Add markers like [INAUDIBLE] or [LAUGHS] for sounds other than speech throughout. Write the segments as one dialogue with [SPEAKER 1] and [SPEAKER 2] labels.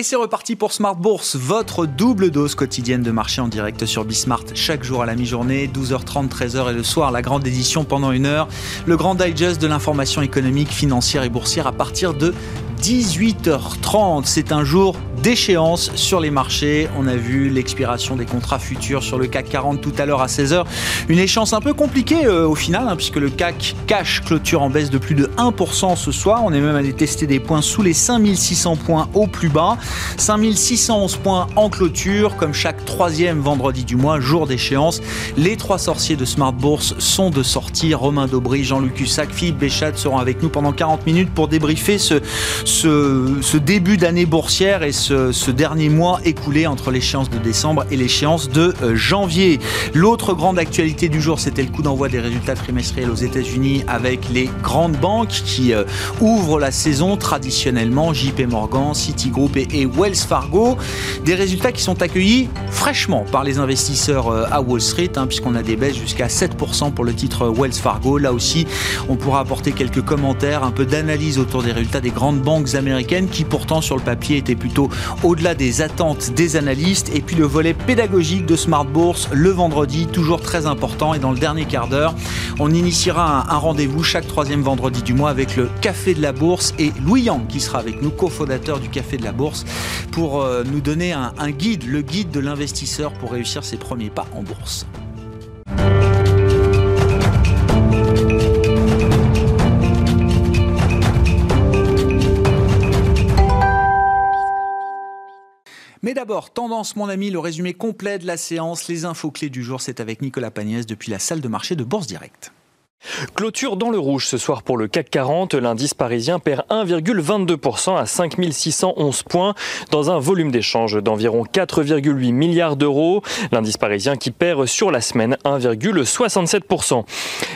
[SPEAKER 1] Et c'est reparti pour Smart Bourse, votre double dose quotidienne de marché en direct sur Bismart chaque jour à la mi-journée, 12h30, 13h et le soir, la grande édition pendant une heure. Le grand digest de l'information économique, financière et boursière à partir de 18h30. C'est un jour d'échéance sur les marchés. On a vu l'expiration des contrats futurs sur le CAC 40 tout à l'heure à 16h. Une échéance un peu compliquée euh, au final, hein, puisque le CAC cash clôture en baisse de plus de 1% ce soir. On est même allé tester des points sous les 5600 points au plus bas. 5611 points en clôture, comme chaque troisième vendredi du mois, jour d'échéance. Les trois sorciers de Smart Bourse sont de sortie. Romain Daubry, Jean-Luc Hussac, Philippe Béchat seront avec nous pendant 40 minutes pour débriefer ce, ce, début d'année boursière et ce, dernier mois écoulé entre l'échéance de décembre et l'échéance de euh, janvier. L'autre grande actualité du jour, c'était le coup d'envoi des résultats trimestriels aux États-Unis avec les grandes banques qui euh, ouvrent la saison traditionnellement, JP Morgan, Citigroup et, Wells Fargo. Des résultats qui sont accueillis fraîchement par les investisseurs euh, à Wall Street, hein, puisqu'on a des baisses jusqu'à 7% pour le titre Wells Fargo. Là aussi, on pourra apporter quelques commentaires, un peu d'analyse autour des résultats des grandes banques américaines qui pourtant sur le papier étaient plutôt au-delà des attentes des analystes. Et puis le volet pédagogique de Smart Bourse le vendredi, toujours très important. Et dans le dernier quart d'heure, on initiera un, rendez-vous chaque troisième vendredi du mois avec le Café de la Bourse et Louis Yang qui sera avec nous, cofondateur du Café de la Bourse, pour euh, nous donner un guide, le guide de l'investisseur pour réussir ses premiers pas en bourse. Mais d'abord, tendance mon ami, le résumé complet de la séance, les infos clés du jour, c'est avec Nicolas Pagnès depuis la salle de marché de Bourse Direct.
[SPEAKER 2] Clôture dans le rouge ce soir pour le CAC 40. L'indice parisien perd 1,22% à 5611 points dans un volume d'échange d'environ 4,8 milliards d'euros. L'indice parisien qui perd sur la semaine 1,67%.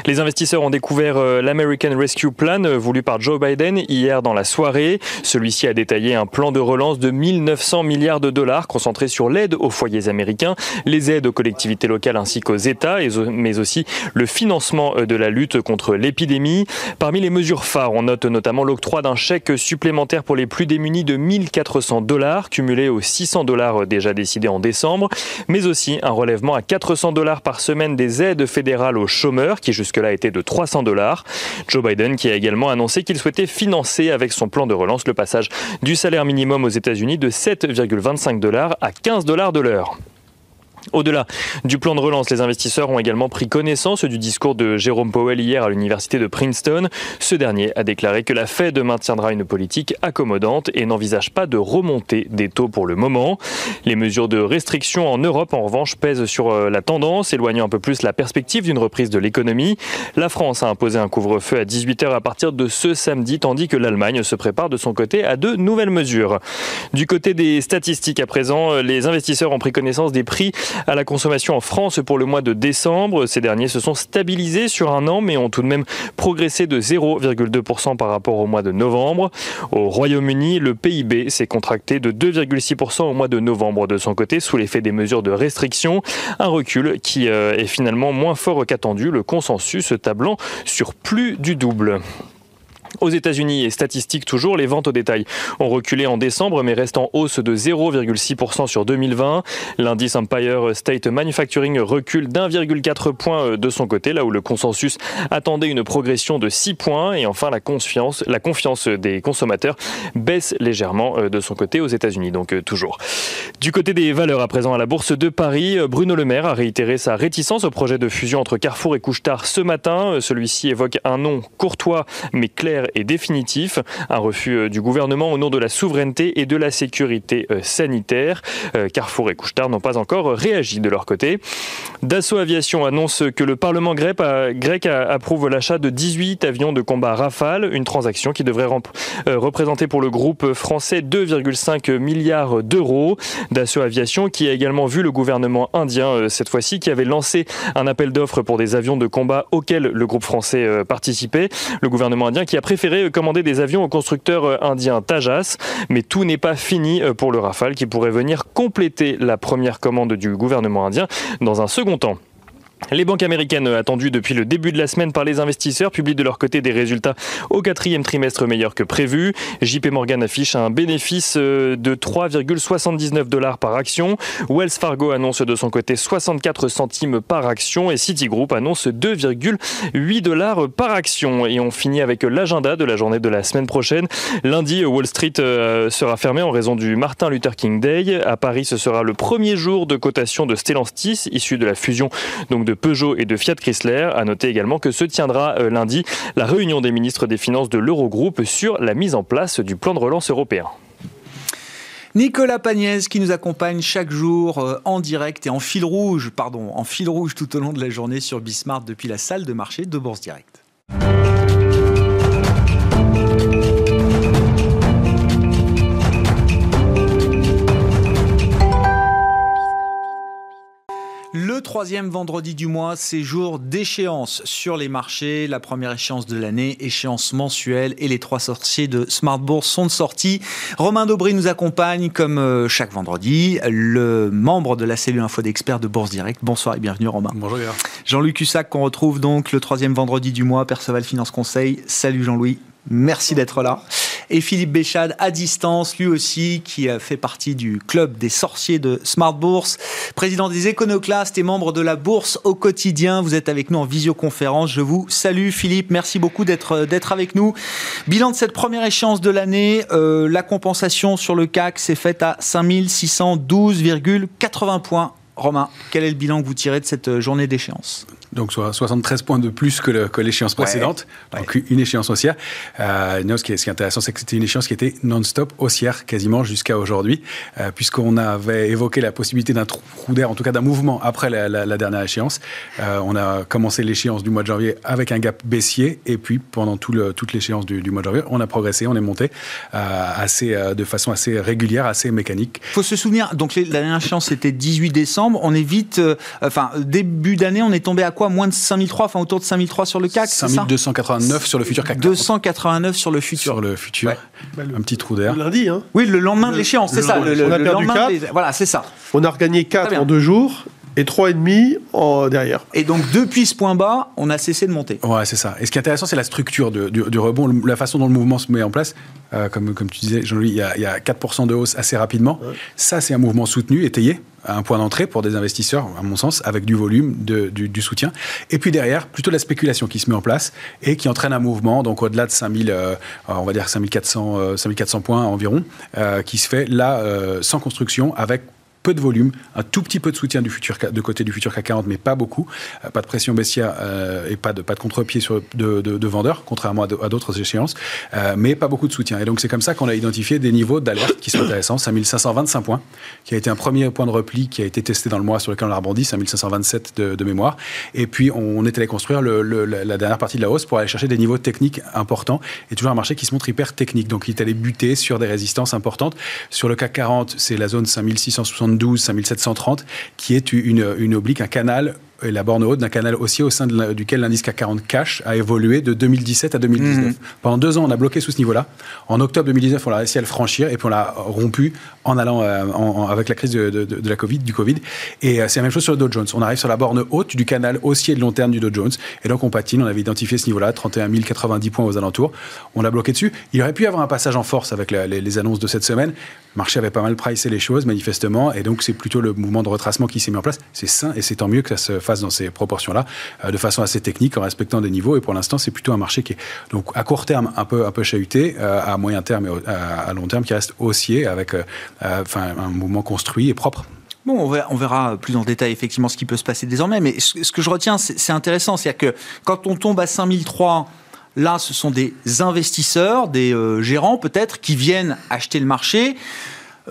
[SPEAKER 2] Les investisseurs ont découvert euh, l'American Rescue Plan euh, voulu par Joe Biden hier dans la soirée. Celui-ci a détaillé un plan de relance de 1900 milliards de dollars concentré sur l'aide aux foyers américains, les aides aux collectivités locales ainsi qu'aux États, mais aussi le financement euh, de la lutte contre l'épidémie. Parmi les mesures phares, on note notamment l'octroi d'un chèque supplémentaire pour les plus démunis de 1400 dollars, cumulé aux 600 dollars déjà décidés en décembre, mais aussi un relèvement à 400 dollars par semaine des aides fédérales aux chômeurs, qui jusque-là était de 300 dollars. Joe Biden qui a également annoncé qu'il souhaitait financer avec son plan de relance le passage du salaire minimum aux États-Unis de 7,25 dollars à 15 dollars de l'heure. Au-delà du plan de relance, les investisseurs ont également pris connaissance du discours de Jérôme Powell hier à l'université de Princeton. Ce dernier a déclaré que la Fed maintiendra une politique accommodante et n'envisage pas de remonter des taux pour le moment. Les mesures de restriction en Europe, en revanche, pèsent sur euh, la tendance, éloignant un peu plus la perspective d'une reprise de l'économie. La France a imposé un couvre-feu à 18h à partir de ce samedi, tandis que l'Allemagne se prépare de son côté à de nouvelles mesures. Du côté des statistiques à présent, les investisseurs ont pris connaissance des prix à la consommation en France pour le mois de décembre. Ces derniers se sont stabilisés sur un an, mais ont tout de même progressé de 0,2% par rapport au mois de novembre. Au Royaume-Uni, le PIB s'est contracté de 2,6% au mois de novembre de son côté, sous l'effet des mesures de restriction. Un recul qui euh, est finalement moins fort qu'attendu, le consensus tablant sur plus du double. Aux États-Unis et statistiques toujours, les ventes au détail ont reculé en décembre mais restent en hausse de 0,6% sur 2020. L'indice Empire State Manufacturing recule d'1,4 point euh, de son côté, là où le consensus attendait une progression de 6 points. Et enfin, la confiance, la confiance des consommateurs baisse légèrement euh, de son côté aux États-Unis, donc euh, toujours. Du côté des valeurs à présent à la Bourse de Paris, Bruno Le Maire a réitéré sa réticence au projet de fusion entre Carrefour et Couchetard ce matin. Celui-ci évoque un nom courtois mais clair et définitif. Un refus euh, du gouvernement au nom de la souveraineté et de la sécurité euh, sanitaire. Euh, Carrefour et Couchetard n'ont pas encore réagi de leur côté. Dassault Aviation annonce que le Parlement grec approuve l'achat de 18 avions de combat Rafale, une transaction qui devrait représenter pour le groupe français 2,5 milliards d'euros. Dassault Aviation qui a également vu le gouvernement indien cette fois-ci qui avait lancé un appel d'offres pour des avions de combat auxquels le groupe français participait. Le gouvernement indien qui a préféré commander des avions au constructeur euh, indien Tajas, mais tout n'est pas fini euh, pour le Rafale qui pourrait venir compléter la première commande du gouvernement indien dans un second temps. Les banques américaines, attendues depuis le début de la semaine par les investisseurs, publient de leur côté des résultats au quatrième trimestre meilleurs que prévu. JP Morgan affiche un bénéfice euh, de 3,79 dollars par action. Wells Fargo annonce de son côté 64 centimes par action et Citigroup annonce 2,8 dollars par action. Et on finit avec l'agenda de la journée de la semaine prochaine. Lundi, Wall Street euh, sera fermé en raison du Martin Luther King Day. À Paris, ce sera le premier jour de cotation de Stellantis, issu de la fusion donc de Peugeot et de Fiat Chrysler. À noter également que se tiendra euh, lundi la réunion des ministres des Finances de l'Eurogroupe sur la mise en place du plan de relance européen.
[SPEAKER 1] Nicolas Pagnès qui nous accompagne chaque jour euh, en direct et en fil rouge, pardon, en fil rouge tout au long de la journée sur Bismart depuis la salle de marché de Bourse Direct. Troisième vendredi du mois, c'est jour d'échéance sur les marchés. La première échéance de l'année, échéance mensuelle, et les trois sorciers de Smart Bourse sont sortis. Romain Daubry nous accompagne comme euh, chaque vendredi, le membre de la cellule info d'experts de Bourse Direct. Bonsoir et bienvenue Romain.
[SPEAKER 3] Bonjour
[SPEAKER 1] Jean-Luc Cussac qu'on retrouve donc le troisième vendredi du mois, Perceval Finance Conseil. Salut Jean-Louis. Merci d'être là. Et Philippe Béchade, à distance, lui aussi, qui fait partie du club des sorciers de Smart Bourse, président des éconoclastes et membre de la Bourse au quotidien. Vous êtes avec nous en visioconférence. Je vous salue, Philippe. Merci beaucoup d'être d'être avec nous. Bilan de cette première échéance de l'année. Euh, la compensation sur le CAC s'est faite à 5612,80 points. Romain, quel est le bilan que vous tirez de cette journée d'échéance?
[SPEAKER 3] Donc 73 points de plus que l'échéance précédente, donc une échéance haussière. Euh, non, ce, qui est, ce, qui est, intéressant, c'est que c'était une échéance qui était non-stop haussière quasiment jusqu'à aujourd'hui, euh, puisqu'on avait évoqué la possibilité d'un trou d'air, en tout cas d'un mouvement après la, la, la dernière échéance. Euh, on a commencé l'échéance du mois de janvier avec un gap baissier, et puis pendant tout le, toute l'échéance du, du, mois de janvier, on a progressé, on est monté euh, assez, de façon assez régulière, assez mécanique.
[SPEAKER 1] Il faut se souvenir, donc la dernière échéance c'était 18 décembre, on est vite, enfin début d'année, on est tombé à quoi? Moins de 5003, enfin autour de 5003 sur le CAC
[SPEAKER 3] 5289 sur le futur CAC
[SPEAKER 1] 289 sur le futur.
[SPEAKER 3] Sur le futur. Un petit trou d'air.
[SPEAKER 4] Lundi, hein
[SPEAKER 1] Oui, le lendemain de l'échéance, c'est ça.
[SPEAKER 4] Le, on a perdu 4.
[SPEAKER 1] Des... Voilà, c'est ça.
[SPEAKER 4] On a regagné 4 en deux jours et 3,5 en derrière.
[SPEAKER 1] Et donc, depuis ce point bas, on a cessé de monter.
[SPEAKER 3] Ouais, c'est ça. Et ce qui est intéressant, c'est la structure de, du, du, rebond, la façon dont le mouvement se met en place. Euh, comme, comme tu disais, Jean-Louis, il, il, y a 4% de hausse assez rapidement. Ouais. Ça, c'est un mouvement soutenu, étayé un point d'entrée pour des investisseurs, à mon sens, avec du volume, de, du, du, soutien. Et puis derrière, plutôt la spéculation qui se met en place et qui entraîne un mouvement, donc au-delà de 5000, euh, on va dire 5400, euh, 5400 points environ, euh, qui se fait là euh, sans construction, avec peu de volume, un tout petit peu de soutien du futur, de côté du futur CAC 40, mais pas beaucoup. Euh, pas de pression baissière euh, et pas de, pas de contre-pied de, de, de, vendeurs, contrairement à d'autres échéances, euh, mais pas beaucoup de soutien. Et donc c'est comme ça qu'on a identifié des niveaux d'alerte qui sont intéressants. 5525 points, qui a été un premier point de repli qui a été testé dans le mois sur lequel on a rebondi, 5527 de, mémoire. Et puis on est allé construire le, le, la dernière partie de la hausse pour aller chercher des niveaux techniques importants et toujours un marché qui se montre hyper technique. Donc il est allé buter sur des résistances importantes. Sur le CAC 40, c'est la zone 5672 5730, qui est une oblique, un canal et la borne haute d'un canal haussier au sein de la, duquel l'indice CAC 40 cash a évolué de 2017 à 2019. Mmh. Pendant deux ans, on a bloqué sous ce niveau-là. En octobre 2019, on a réussi à le franchir et puis on l'a rompu en allant euh, en, en, avec la crise de, de, de, la COVID, du Covid. Et euh, c'est la même chose sur le Dow Jones. On arrive sur la borne haute du canal haussier de long terme du Dow Jones. Et donc on patine. On avait identifié ce niveau-là, 31 090 points aux alentours. On l'a bloqué dessus. Il aurait pu y avoir un passage en force avec la, les, les, annonces de cette semaine. Le marché avait pas mal pricé les choses, manifestement. Et donc c'est plutôt le mouvement de retracement qui s'est mis en place. C'est sain et c'est tant mieux que ça se fasse dans ces proportions-là, euh, de façon assez technique, en respectant des niveaux. Et pour l'instant, c'est plutôt un marché qui est donc à court terme un peu un peu chahuté, euh, à moyen terme et à, long terme qui reste haussier avec euh, enfin un mouvement construit et propre.
[SPEAKER 1] Bon, on verra, on verra, plus en détail effectivement ce qui peut se passer désormais, mais ce, ce que je retiens, c'est intéressant, c'est-à-dire que quand on tombe à 5003, là, ce sont des investisseurs, des euh, gérants peut-être, qui viennent acheter le marché.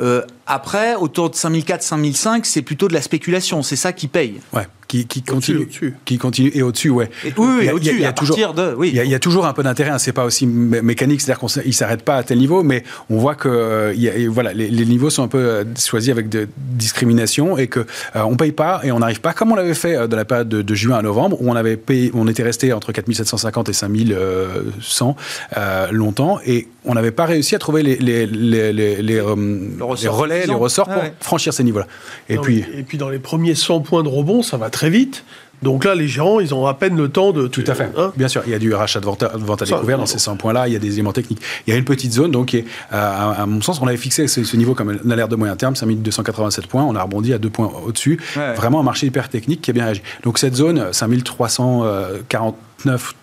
[SPEAKER 1] Euh, après, autour de 5004, 5005, c'est plutôt de la spéculation. C'est ça qui paye.
[SPEAKER 3] Ouais. Qui, qui continue, au -dessus. qui continue et au-dessus, ouais.
[SPEAKER 1] Et, oui, oui, au-dessus. Il y a, toujours,
[SPEAKER 3] de,
[SPEAKER 1] oui.
[SPEAKER 3] Il y, a, il y a toujours un peu d'intérêt. Hein, c'est pas aussi mécanique, c'est-à-dire qu'il s'arrête pas à tel niveau, mais on voit que euh, y a, voilà, les, les, niveaux sont un peu euh, choisis avec de discrimination et que euh, on paye pas et on n'arrive pas comme on l'avait fait euh, dans la période de, de, juin à novembre où on avait payé, on était resté entre 4750 et 5100 euh, longtemps et on n'avait pas réussi à trouver les, les, les, les, les, les relais, les ressorts pour ah ouais. franchir ces niveaux-là.
[SPEAKER 4] Et, puis, et puis dans les premiers 100 points de rebond, ça va très vite. Donc là, les gérants, ils ont à peine le temps de...
[SPEAKER 3] Tout à fait. Hein Bien sûr, il y a du rachat de vente à, découvert dans ces 100 points-là, il y a des éléments techniques. Il y a une petite zone, donc, qui est, à, mon sens, on avait fixé ce, niveau comme une alerte de moyen terme, 5287 points, on a rebondi à deux points au-dessus. Vraiment un marché hyper technique qui a bien réagi. Donc cette zone, 5340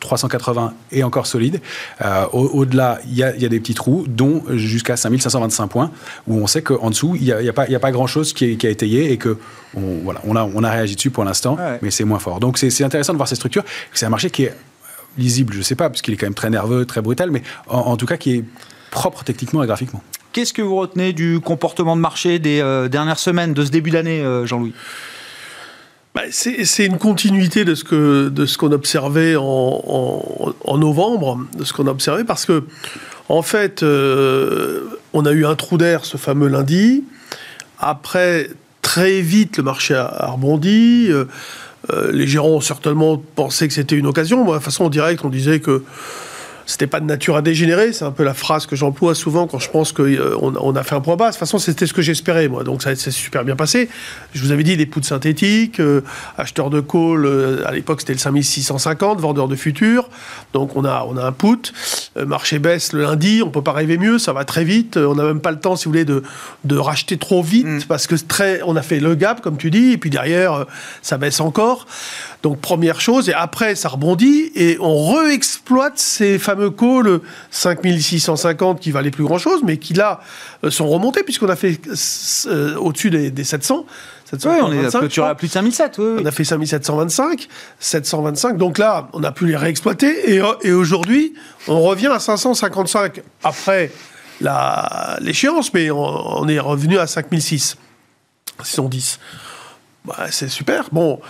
[SPEAKER 3] 380 est encore solide. Euh, au-delà, il y, a des petits trous, dont jusqu'à 5525 points, où on sait qu'en dessous, il n'y a, a, pas, grand-chose qui, qui, a étayé et que on, voilà, on, a, on a réagi dessus pour l'instant, mais c'est moins fort. Donc c'est intéressant de voir ces structures. C'est un marché qui est lisible, je ne sais pas, parce qu'il est quand même très nerveux, très brutal, mais en, tout cas qui est propre techniquement et graphiquement.
[SPEAKER 1] Qu'est-ce que vous retenez du comportement de marché des euh, dernières semaines, de ce début d'année, euh, Jean-Louis?
[SPEAKER 4] Bah, c'est une continuité de ce qu'on observait en, en, novembre, de ce qu'on a observé, parce que en fait, euh, on a eu un trou d'air ce fameux lundi. Après, très vite, le marché a, rebondi. Euh, euh, les gérants ont certainement pensé que c'était une occasion. Moi, de toute façon, en direct, on disait que c'était pas de nature à dégénérer. C'est un peu la phrase que j'emploie souvent quand je pense qu'on euh, on a fait un point bas. De toute façon, c'était ce que j'espérais, moi. Donc, ça s'est super bien passé. Je vous avais dit des poudres synthétiques, euh, acheteurs de call, euh, à l'époque, c'était le 5650, vendeur de futurs. Donc, on a, on a un put. marché baisse le lundi, on peut pas rêver mieux, ça va très vite. On n'a même pas le temps, si vous voulez, de, de racheter trop vite mm. parce que très, on a fait le gap, comme tu dis, et puis derrière, ça baisse encore. Donc première chose, et après ça rebondit et on réexploite ces fameux calls 5650 qui valaient plus grand chose, mais qui là euh, sont remontés puisqu'on a fait euh, au-dessus des, 700.
[SPEAKER 1] oui, on est à plus de 5700.
[SPEAKER 4] On a fait 5725, 725. Donc là, on a pu les réexploiter. Et, et aujourd'hui, on revient à 555 après l'échéance, mais on, est revenu à 5006. 610. Bah, c'est super. Bon,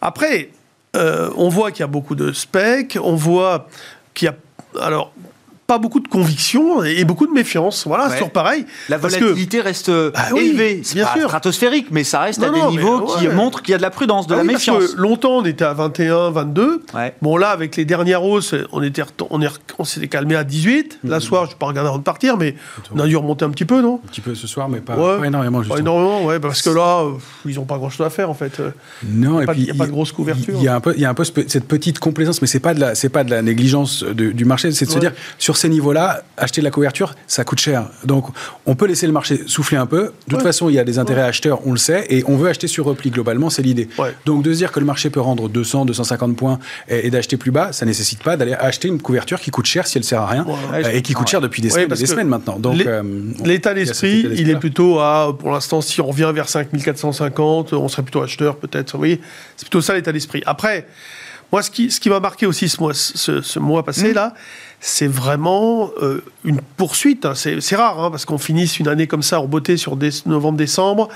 [SPEAKER 4] après, euh, on voit qu'il y a beaucoup de specs, on voit qu'il y a... Alors, pas beaucoup de conviction et beaucoup de méfiance. Voilà, c'est toujours pareil.
[SPEAKER 1] La volatilité reste bah élevée. C'est bien sûr. stratosphérique, mais ça reste à des niveaux qui montrent qu'il y a de la prudence, de ah la méfiance. Parce
[SPEAKER 4] que longtemps, on était à 21, 22. Bon, là, avec les dernières hausses, on était, on, est, on s'était calmé à 18. La mm-hmm. soir, je ne vais pas regarder avant de partir, mais on a dû remonter un petit peu, non?
[SPEAKER 3] Un petit peu ce soir, mais pas, énormément.
[SPEAKER 4] Pas énormément, ouais, parce que là, ils n'ont pas grand-chose à faire, en fait.
[SPEAKER 3] Non,
[SPEAKER 4] il
[SPEAKER 3] n'y
[SPEAKER 4] a, pas de grosse couverture.
[SPEAKER 3] Il y a un peu, il y a un peu cette petite complaisance, mais c'est pas de la, c'est pas de la négligence du marché, c'est de se dire sur ces niveaux-là, acheter de la couverture, ça coûte cher. Donc, on peut laisser le marché souffler un peu. De toute façon, il y a des intérêts acheteurs, on le sait, et on veut acheter sur repli globalement, c'est l'idée. Donc, de se dire que le marché peut rendre 200, 250 points et, d'acheter plus bas, ça nécessite pas d'aller acheter une couverture qui coûte cher si elle sert à rien et qui coûte cher depuis des semaines, des semaines maintenant. Donc,
[SPEAKER 4] euh, l'état d'esprit, il est plutôt à, pour l'instant, si on revient vers 5450, on serait plutôt acheteur peut-être. Vous voyez, c'est plutôt ça l'état d'esprit. Après. Moi, ce qui, ce qui m'a marqué aussi ce mois, ce, mois passé, mmh. là, c'est vraiment euh, une poursuite. Hein. C'est rare, hein, parce qu'on finisse une année comme ça en beauté sur novembre-décembre.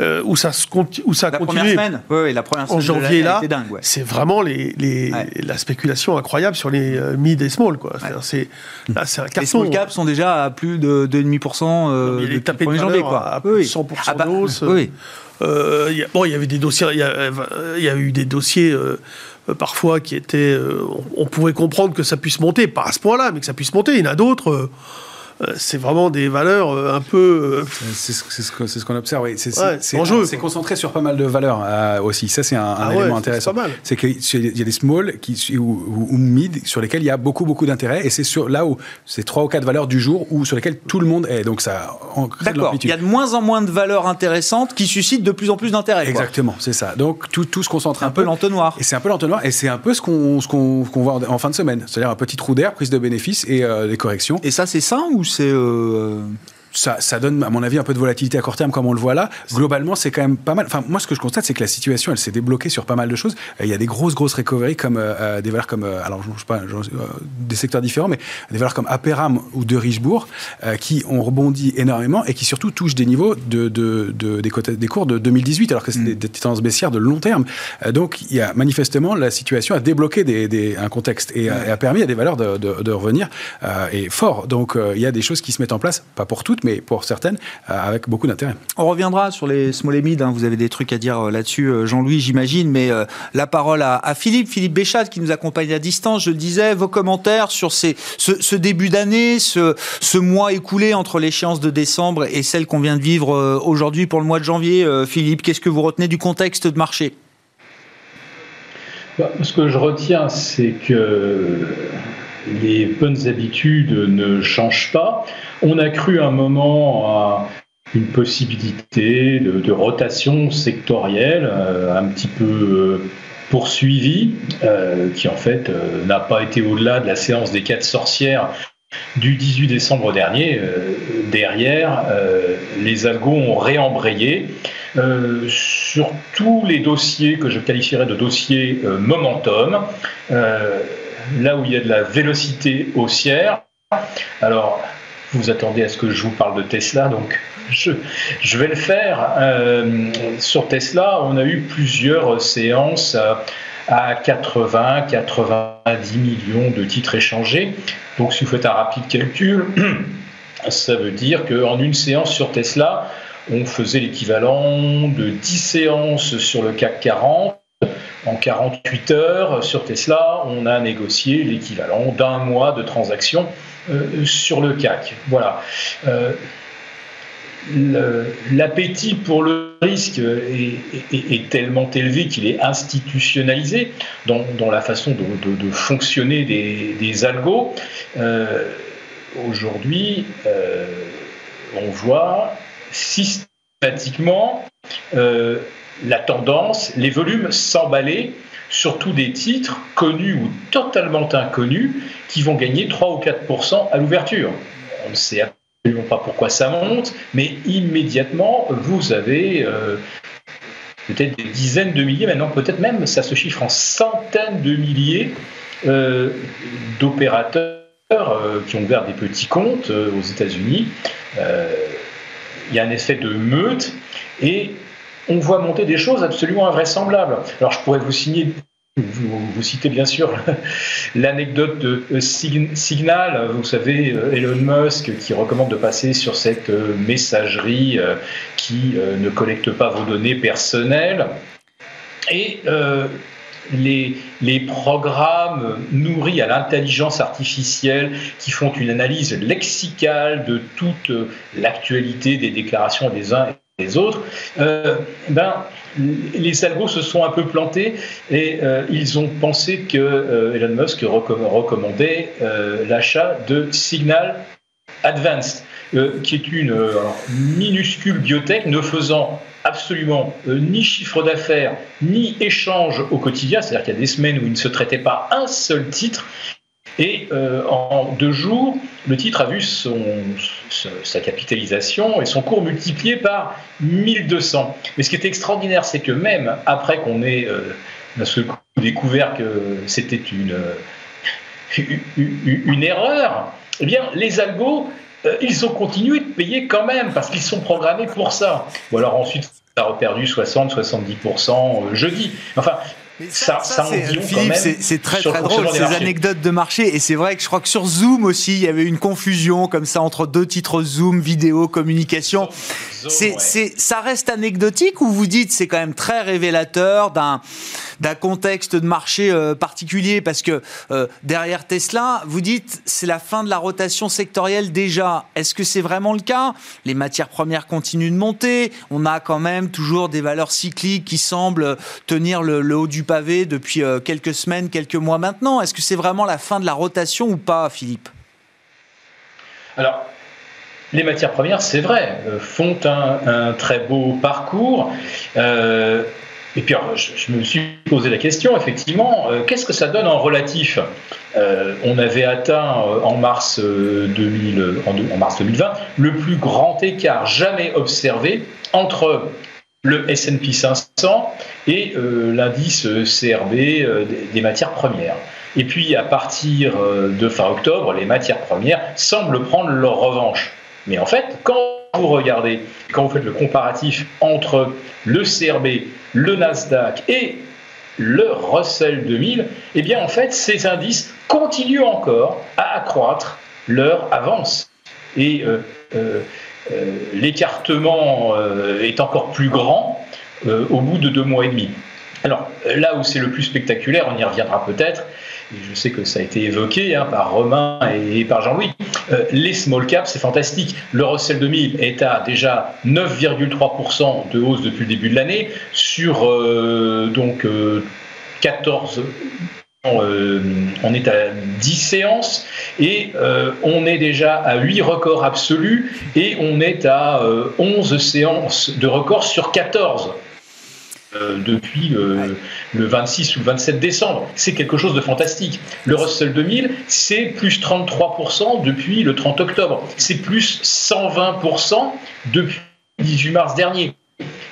[SPEAKER 4] Euh, où ça, se où ça
[SPEAKER 1] la
[SPEAKER 4] continue.
[SPEAKER 1] Première semaine. Oui, la première semaine
[SPEAKER 4] en janvier là, c'est vraiment les, les la spéculation incroyable sur les euh, mid et small quoi. C'est
[SPEAKER 1] là c'est un carton. Les small caps sont déjà à plus de 2,5% euh,
[SPEAKER 4] depuis le 1er janvier quoi. À, oui. 100% ah bah, d'hausse. Oui. Euh, bon, il y avait des dossiers, il y, a eu des dossiers euh, parfois qui étaient. Euh, on, pouvait comprendre que ça puisse monter, pas à ce point-là, mais que ça puisse monter. Il y en a d'autres. Euh, euh, c'est vraiment des valeurs euh, un peu. Euh,
[SPEAKER 3] c'est ce qu'on observe, oui. C'est concentré sur pas mal de valeurs aussi. Ça, c'est un, ah élément intéressant. C'est qu'il y a des small qui, ou, mid sur lesquels il y a beaucoup, beaucoup d'intérêt. Et c'est sur là où c'est trois ou quatre valeurs du jour ou sur lesquelles tout le monde est. Donc ça
[SPEAKER 1] D'accord. Il y a de moins en moins de valeurs intéressantes qui suscitent de plus en plus d'intérêt.
[SPEAKER 3] Exactement, c'est ça. Donc tout, tout se concentre
[SPEAKER 1] un, peu. l'entonnoir.
[SPEAKER 3] Et c'est un peu l'entonnoir. Et c'est un peu ce qu'on voit en, fin de semaine. C'est-à-dire un petit trou d'air, prise de bénéfices et des corrections.
[SPEAKER 1] Et ça, c'est ça ou c'est euh,
[SPEAKER 3] ça, ça, donne, à mon avis, un peu de volatilité à court terme, comme on le voit là. Globalement, c'est quand même pas mal. Enfin, moi, ce que je constate, c'est que la situation, elle s'est débloquée sur pas mal de choses. Il y a des grosses, grosses recoveries, comme euh, euh, des valeurs comme, alors, je ne sais pas, des secteurs différents, mais des valeurs comme Aperam ou de Richebourg, qui ont rebondi énormément et qui surtout touchent des niveaux de, de, de des, des, cours de 2018, alors que c'est mm. des, tendances baissières de long terme. donc, il y a manifestement, la situation a débloqué des, des, un contexte et, a permis à des valeurs de, de revenir et fort. Donc, il y a des choses qui se mettent en place, pas pour toutes, mais pour certaines, euh, avec beaucoup d'intérêt.
[SPEAKER 1] On reviendra sur les small et mid, hein. vous avez des trucs à dire euh, là-dessus, euh, Jean-Louis, j'imagine, mais la parole à, Philippe, Philippe Béchat, qui nous accompagne à distance, je le disais, vos commentaires sur ces, ce, début d'année, ce, ce, mois écoulé entre l'échéance de décembre et celle qu'on vient de vivre aujourd'hui pour le mois de janvier. Philippe, qu'est-ce que vous retenez du contexte de marché?
[SPEAKER 5] Bah, Ce que je retiens, c'est que les bonnes habitudes ne changent pas. On a cru un moment à une possibilité de, rotation sectorielle euh, un petit peu euh, poursuivie, euh, qui en fait n'a pas été au-delà de la séance des quatre sorcières du 18 décembre dernier. derrière, les algos ont réembrayé. sur tous les dossiers que je qualifierais de dossiers momentum, là où il y a de la vélocité haussière. Alors, vous attendez à ce que je vous parle de Tesla, donc je, je vais le faire. Euh, sur Tesla, on a eu plusieurs séances à 80, 90 millions de titres échangés. Donc, si vous faites un rapide calcul, [CLEARS THROAT] ça veut dire qu'en une séance sur Tesla, on faisait l'équivalent de 10 séances sur le CAC 40 en 48 heures, sur Tesla, on a négocié l'équivalent d'un mois de transactions euh, sur le CAC. Voilà. Euh, l'appétit pour le risque est, tellement élevé qu'il est institutionnalisé dans, la façon de, fonctionner des, algos. Euh, aujourd'hui, on voit systématiquement la tendance, les volumes s'emballer, surtout des titres connus ou totalement inconnus qui vont gagner 3 ou 4% à l'ouverture. On ne sait absolument pas pourquoi ça monte, mais immédiatement, vous avez euh, peut-être des dizaines de milliers, maintenant peut-être même, ça se chiffre en centaines de milliers euh, d'opérateurs euh, qui ont ouvert des petits comptes aux États-Unis. Il y a un effet de meute et on voit monter des choses absolument invraisemblables. Alors je pourrais vous signer vous, citez bien sûr [LAUGHS] l'anecdote de euh, Signal, vous savez, euh, Elon Musk qui recommande de passer sur cette euh, messagerie qui ne collecte pas vos données personnelles. Et les, les, programmes nourris à l'intelligence artificielle qui font une analyse lexicale de toute l'actualité des déclarations des uns des autres, ben, les algos se sont un peu plantés et euh, ils ont pensé que euh, Elon Musk recommandait euh, l'achat de Signal Advanced, qui est une minuscule biotech ne faisant absolument ni chiffre d'affaires ni échange au quotidien, c'est-à-dire qu'il y a des semaines où il ne se traitait pas un seul titre, et euh, en deux jours, le titre a vu son, sa capitalisation et son cours multiplié par 1200. Mais ce qui est extraordinaire, c'est que même après qu'on ait euh, découvert que c'était une, [LAUGHS] une, erreur, eh bien, les algos, euh, ils ont continué de payer quand même parce qu'ils sont programmés pour ça. Ou alors ensuite, ça a perdu 60-70% jeudi. Enfin,
[SPEAKER 1] ça, Philippe, c'est très très drôle ces anecdotes de marché et c'est vrai que je crois que sur Zoom aussi il y avait une confusion comme ça entre deux titres Zoom, vidéo, communication. C'est ça reste anecdotique ou vous dites c'est quand même très révélateur d'un d'un contexte de marché euh, particulier? Parce que euh, derrière Tesla, vous dites c'est la fin de la rotation sectorielle déjà. Est-ce que c'est vraiment le cas? Les matières premières continuent de monter. On a quand même toujours des valeurs cycliques qui semblent tenir le, haut du pavé depuis euh, quelques semaines, quelques mois maintenant. Est-ce que c'est vraiment la fin de la rotation ou pas, Philippe?
[SPEAKER 5] Alors, les matières premières, c'est vrai, font un, très beau parcours. Et puis, je, me suis posé la question, effectivement, euh, qu'est-ce que ça donne en relatif? Euh, On avait atteint euh, en, mars, 2000, en, mars 2020 le plus grand écart jamais observé entre le S&P 500 et l'indice CRB des, matières premières. Et puis, à partir de fin octobre, les matières premières semblent prendre leur revanche. Mais en fait, quand vous regardez, quand vous faites le comparatif entre le CRB le Nasdaq et le Russell 2000, eh bien en fait ces indices continuent encore à accroître leur avance. Et euh, euh, euh, l'écartement est encore plus grand au bout de deux mois et demi. Alors là où c'est le plus spectaculaire, on y reviendra peut-être, je sais que ça a été évoqué hein, par Romain et, par Jean-Louis, euh, les small caps, c'est fantastique. Le Russell 2000 est à déjà 9,3% de hausse depuis le début de l'année sur euh, donc 14 euh, on est à 10 séances et on est déjà à 8 records absolus et on est à 11 séances de records sur 14 depuis le, 26 ou le 27 décembre. C'est quelque chose de fantastique. Le Russell 2000, c'est plus 33% depuis le 30 octobre. C'est plus 120% depuis le 18 mars dernier.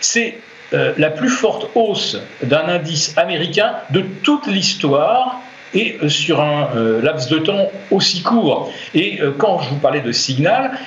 [SPEAKER 5] C'est euh, la plus forte hausse d'un indice américain de toute l'histoire et euh, sur un euh, laps de temps aussi court. Et quand je vous parlais de signal,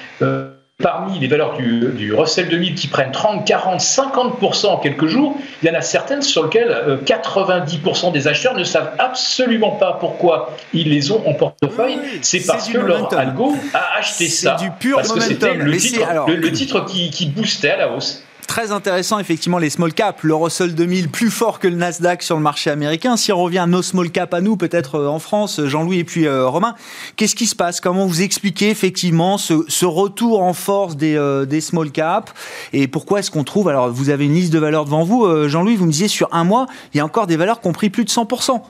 [SPEAKER 5] parmi les valeurs du, du, Russell 2000 qui prennent 30, 40, 50% en quelques jours, il y en a certaines sur lesquelles 90% des acheteurs ne savent absolument pas pourquoi ils les ont en portefeuille. c'est parce que leur algo a acheté ça.
[SPEAKER 1] Du pur
[SPEAKER 5] parce que c'était le, titre, le, titre qui, qui boostait à la hausse.
[SPEAKER 1] Très intéressant, effectivement, les small caps. Le Russell 2000 plus fort que le Nasdaq sur le marché américain. Si on revient à nos small caps à nous, peut-être euh, en France, Jean-Louis et puis euh, Romain, qu'est-ce qui se passe? Comment vous expliquez effectivement ce, retour en force des, euh, des small caps? Et pourquoi est-ce qu'on trouve? Alors, vous avez une liste de valeurs devant vous. Jean-Louis, vous me disiez sur un mois, il y a encore des valeurs qui ont pris plus de 100%.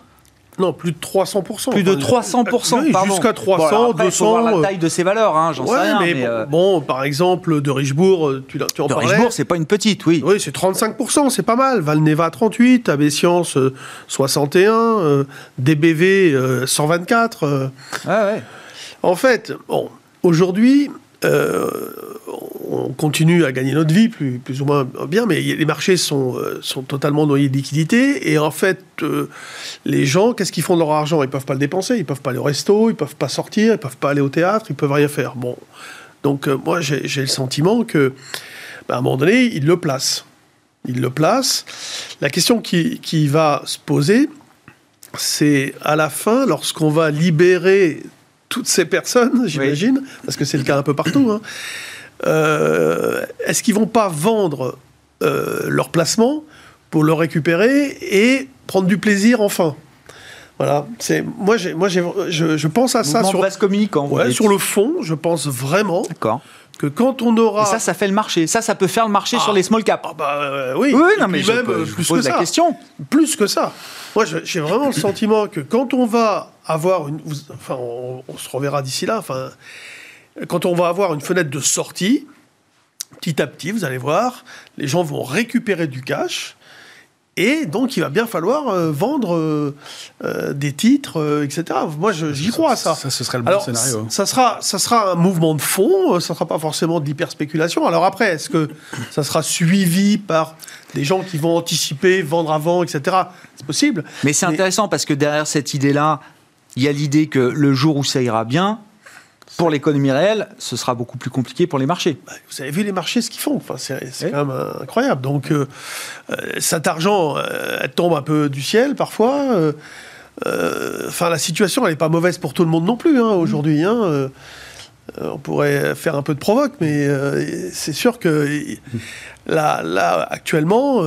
[SPEAKER 4] Non, plus de 300%.
[SPEAKER 1] Plus de 300%,
[SPEAKER 4] pardon. Jusqu'à 300, bon, après, 200. Il faut voir
[SPEAKER 1] la taille de ces valeurs, hein, j'en sais rien. Mais,
[SPEAKER 4] mais euh... bon, par exemple, de Richebourg, euh, tu, tu en
[SPEAKER 1] de
[SPEAKER 4] parlais.
[SPEAKER 1] Richebourg, c'est pas une petite, oui.
[SPEAKER 4] Oui, c'est 35%, c'est pas mal. Valneva, 38, AB Science, 61, euh, DBV, 124.
[SPEAKER 1] Ouais, ouais.
[SPEAKER 4] En fait, bon, aujourd'hui, euh, on continue à gagner notre vie plus, ou moins bien, mais les marchés sont, euh, totalement noyés de liquidités. Et en fait, euh, les gens, qu'est-ce qu'ils font de leur argent? Ils peuvent pas le dépenser, ils peuvent pas aller au resto, ils peuvent pas sortir, ils peuvent pas aller au théâtre, ils peuvent rien faire. Bon, donc moi j'ai le sentiment que, bah, à un moment donné, ils le placent. Ils le placent. La question qui, qui va se poser, c'est à la fin, lorsqu'on va libérer toutes ces personnes, j'imagine, parce que c'est le cas un peu partout, hein, euh, est-ce qu'ils vont pas vendre euh, leur placement pour le récupérer et prendre du plaisir enfin? Voilà, c'est moi, moi, je, je, pense à ça
[SPEAKER 1] sur.
[SPEAKER 4] Ouais, sur le fond, je pense vraiment.
[SPEAKER 1] D'accord
[SPEAKER 4] que quand on aura.
[SPEAKER 1] Et ça, ça fait le marché. Ça, ça peut faire le marché
[SPEAKER 4] ah.
[SPEAKER 1] sur les small caps.
[SPEAKER 4] Ah bah euh, oui.
[SPEAKER 1] Oui, non, mais
[SPEAKER 4] même
[SPEAKER 1] je, je
[SPEAKER 4] plus
[SPEAKER 1] pose
[SPEAKER 4] que
[SPEAKER 1] la
[SPEAKER 4] ça.
[SPEAKER 1] question.
[SPEAKER 4] Plus que ça. Moi, j'ai vraiment le sentiment que quand on va avoir une, enfin, on, on se reverra d'ici là. Enfin, quand on va avoir une fenêtre de sortie, petit à petit, vous allez voir, les gens vont récupérer du cash. Et donc, il va bien falloir euh, vendre euh, euh, des titres, euh, etc. Moi, j'y crois à ça.
[SPEAKER 3] Ça, ce serait le bon
[SPEAKER 4] Alors,
[SPEAKER 3] scénario.
[SPEAKER 4] Ça sera, ça sera un mouvement de fond, ça ne sera pas forcément de l'hyperspéculation. Alors après, est-ce que ça sera suivi par des gens qui vont anticiper, vendre avant, etc. C'est possible.
[SPEAKER 1] Mais c'est intéressant parce que derrière cette idée-là, il y a l'idée que le jour où ça ira bien, pour l'économie réelle, ce sera beaucoup plus compliqué pour les marchés.
[SPEAKER 4] Vous avez vu les marchés, ce qu'ils font. Enfin, c'est oui. quand même incroyable. Donc, euh, euh, cet argent, euh, tombe un peu du ciel parfois. Enfin, la situation, elle n'est pas mauvaise pour tout le monde non plus hein, aujourd'hui. Hein. on pourrait faire un peu de provoque, mais c'est sûr que là, là actuellement,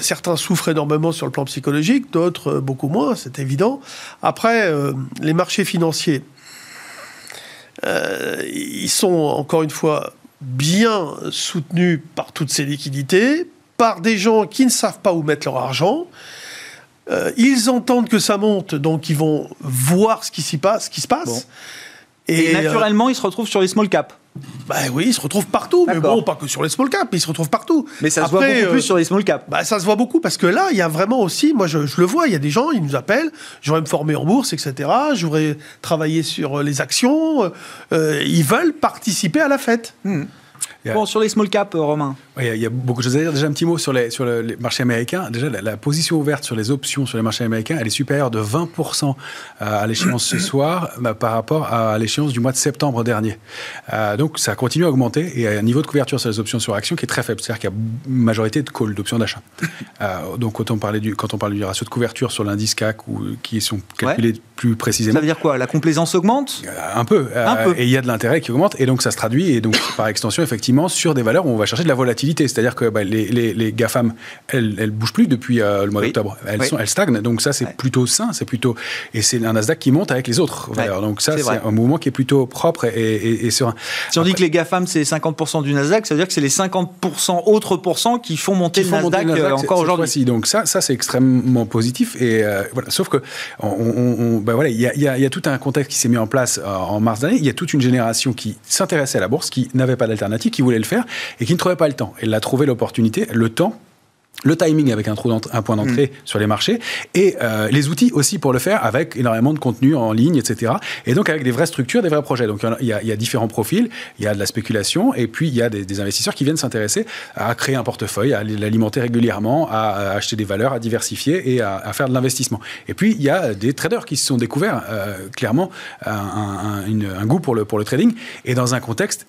[SPEAKER 4] certains souffrent énormément sur le plan psychologique, d'autres beaucoup moins, c'est évident. Après, les marchés financiers, euh, ils sont encore une fois bien soutenus par toutes ces liquidités, par des gens qui ne savent pas où mettre leur argent. Euh, ils entendent que ça monte, donc ils vont voir ce qui, s'y passe, ce qui se passe.
[SPEAKER 1] Bon. Et, et, naturellement, euh, ils se retrouvent sur les small caps.
[SPEAKER 4] Bah oui, ils se retrouvent partout, mais bon, pas que sur les small caps, mais ils se retrouvent partout.
[SPEAKER 1] Mais ça Après, se voit beaucoup euh, plus sur les small caps.
[SPEAKER 4] Bah, ça se voit beaucoup parce que là, il y a vraiment aussi, moi je, je le vois, il y a des gens, ils nous appellent, j'aurais me former en bourse, etc. J'aurais travaillé sur les actions. Euh, ils veulent participer à la fête.
[SPEAKER 1] Mmh. Yeah. Bon, sur les small caps, euh, Romain.
[SPEAKER 3] Il y, a, il y, a beaucoup de choses à dire. Déjà, un petit mot sur les, sur le, les marchés américains. Déjà, la, la, position ouverte sur les options sur les marchés américains, elle est supérieure de 20% à l'échéance ce [CLEARS THROAT] soir bah, par rapport à l'échéance du mois de septembre dernier. Euh, donc, ça continue à augmenter et il y a un niveau de couverture sur les options sur actions qui est très faible. C'est-à-dire qu'il y a une majorité de calls, d'options d'achat. [LAUGHS] euh, donc, quand on, parlait du, quand on parle du ratio de couverture sur l'indice CAC ou qui sont calculés ouais. plus précisément.
[SPEAKER 1] Ça veut dire quoi? La complaisance augmente?
[SPEAKER 3] Un peu.
[SPEAKER 1] Un peu.
[SPEAKER 3] Et il y a de l'intérêt qui augmente et donc ça se traduit et donc par extension, effectivement, sur des valeurs où on va chercher de la volatilité volatilité. C'est-à-dire que bah, les, les, GAFAM, elles ne bougent plus depuis euh, le mois d'octobre. Elles, sont, elles stagnent. Donc ça, c'est plutôt sain. C'est plutôt et c'est un Nasdaq qui monte avec les autres valeurs. Donc ça, c'est un mouvement qui est plutôt propre et, et, serein.
[SPEAKER 1] Si on dit que les GAFAM, c'est 50% du Nasdaq, ça veut dire que c'est les 50% autres pourcents qui font monter, le, Nasdaq euh, encore aujourd'hui.
[SPEAKER 3] Donc ça, ça c'est extrêmement positif. Et voilà. Sauf que on, bah, voilà, il y a, y a, tout un contexte qui s'est mis en place en mars dernier. Il y a toute une génération qui s'intéressait à la bourse, qui n'avait pas d'alternative, qui voulait le faire et qui ne trouvait pas le temps. Elle a trouvé l'opportunité, le temps le timing avec un, trou un point d'entrée mm. sur les marchés et euh, les outils aussi pour le faire avec énormément de contenu en ligne, etc. Et donc avec des vraies structures, des vrais projets. Donc il y, a, il y a différents profils, il y a de la spéculation et puis il y a des, investisseurs qui viennent s'intéresser à créer un portefeuille, à l'alimenter régulièrement, à, acheter des valeurs, à diversifier et à, faire de l'investissement. Et puis il y a des traders qui se sont découverts euh, clairement un, un, goût pour le, pour le trading et dans un contexte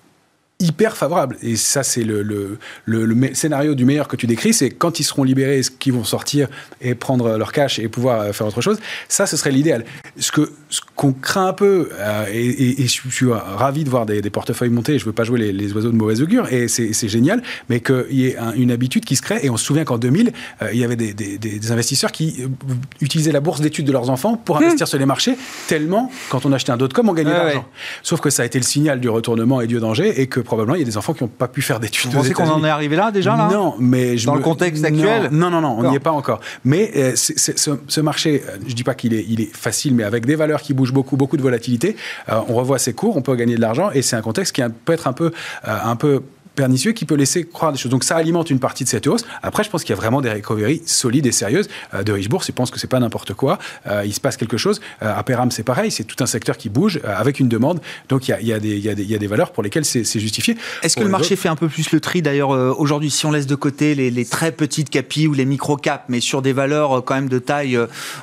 [SPEAKER 3] hyper favorable. Et ça, c'est le, le, le, scénario du meilleur que tu décris, c'est quand ils seront libérés, qu'ils vont sortir et prendre leur cash et pouvoir euh, faire autre chose. Ça, ce serait l'idéal. Ce que ce qu'on craint un peu, euh, et, je suis ravi de voir des, portefeuilles monter, je veux pas jouer les, oiseaux de mauvaise augure, et c'est génial, mais qu'il y ait une habitude qui se crée. Et on se souvient qu'en 2000, euh, il y avait des, des, investisseurs qui utilisaient la bourse d'études de leurs enfants pour mmh. investir sur les marchés, tellement, quand on achetait un dot-com, on gagnait de l'argent. Sauf que ça a été le signal du retournement et Dieu danger, et que probablement, il y a des enfants qui n'ont pas pu faire d'études.
[SPEAKER 1] Vous pensez qu'on en est arrivé là déjà là?
[SPEAKER 3] Non, mais
[SPEAKER 1] dans le contexte actuel?
[SPEAKER 3] Non, non, non, on n'y est pas encore. Mais euh, ce, marché, euh, je dis pas qu'il est, il est facile, mais avec des valeurs qui bougent beaucoup, beaucoup de volatilité, euh, on revoit ses cours, on peut gagner de l'argent, et c'est un contexte qui peut être un peu, un peu pernicieux qui peut laisser croire des choses. Donc ça alimente une partie de cette hausse. Après, je pense qu'il y a vraiment des recoveries solides et sérieuses euh, de Richbourg. Ils pensent que c'est pas n'importe quoi. Euh, il se passe quelque chose. Euh, à Peram, c'est pareil. C'est tout un secteur qui bouge avec une demande. Donc il y a, des valeurs pour lesquelles c'est justifié.
[SPEAKER 1] Est-ce que le marché fait un peu plus le tri d'ailleurs aujourd'hui si on laisse de côté les, très petites capis ou les micro caps, mais sur des valeurs quand même de taille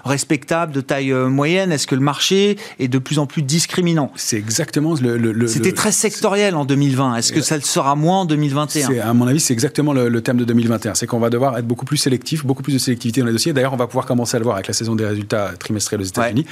[SPEAKER 1] respectable, de taille moyenne, est-ce que le marché est de plus en plus discriminant?
[SPEAKER 3] C'est exactement le.
[SPEAKER 1] C'était très sectoriel en 2020. Est-ce que ça le sera moins 2021
[SPEAKER 3] À mon avis, c'est exactement le, thème de 2021. C'est qu'on va devoir être beaucoup plus sélectif, beaucoup plus de sélectivité dans les dossiers. D'ailleurs, on va pouvoir commencer à le voir avec la saison des résultats trimestriels aux États-Unis.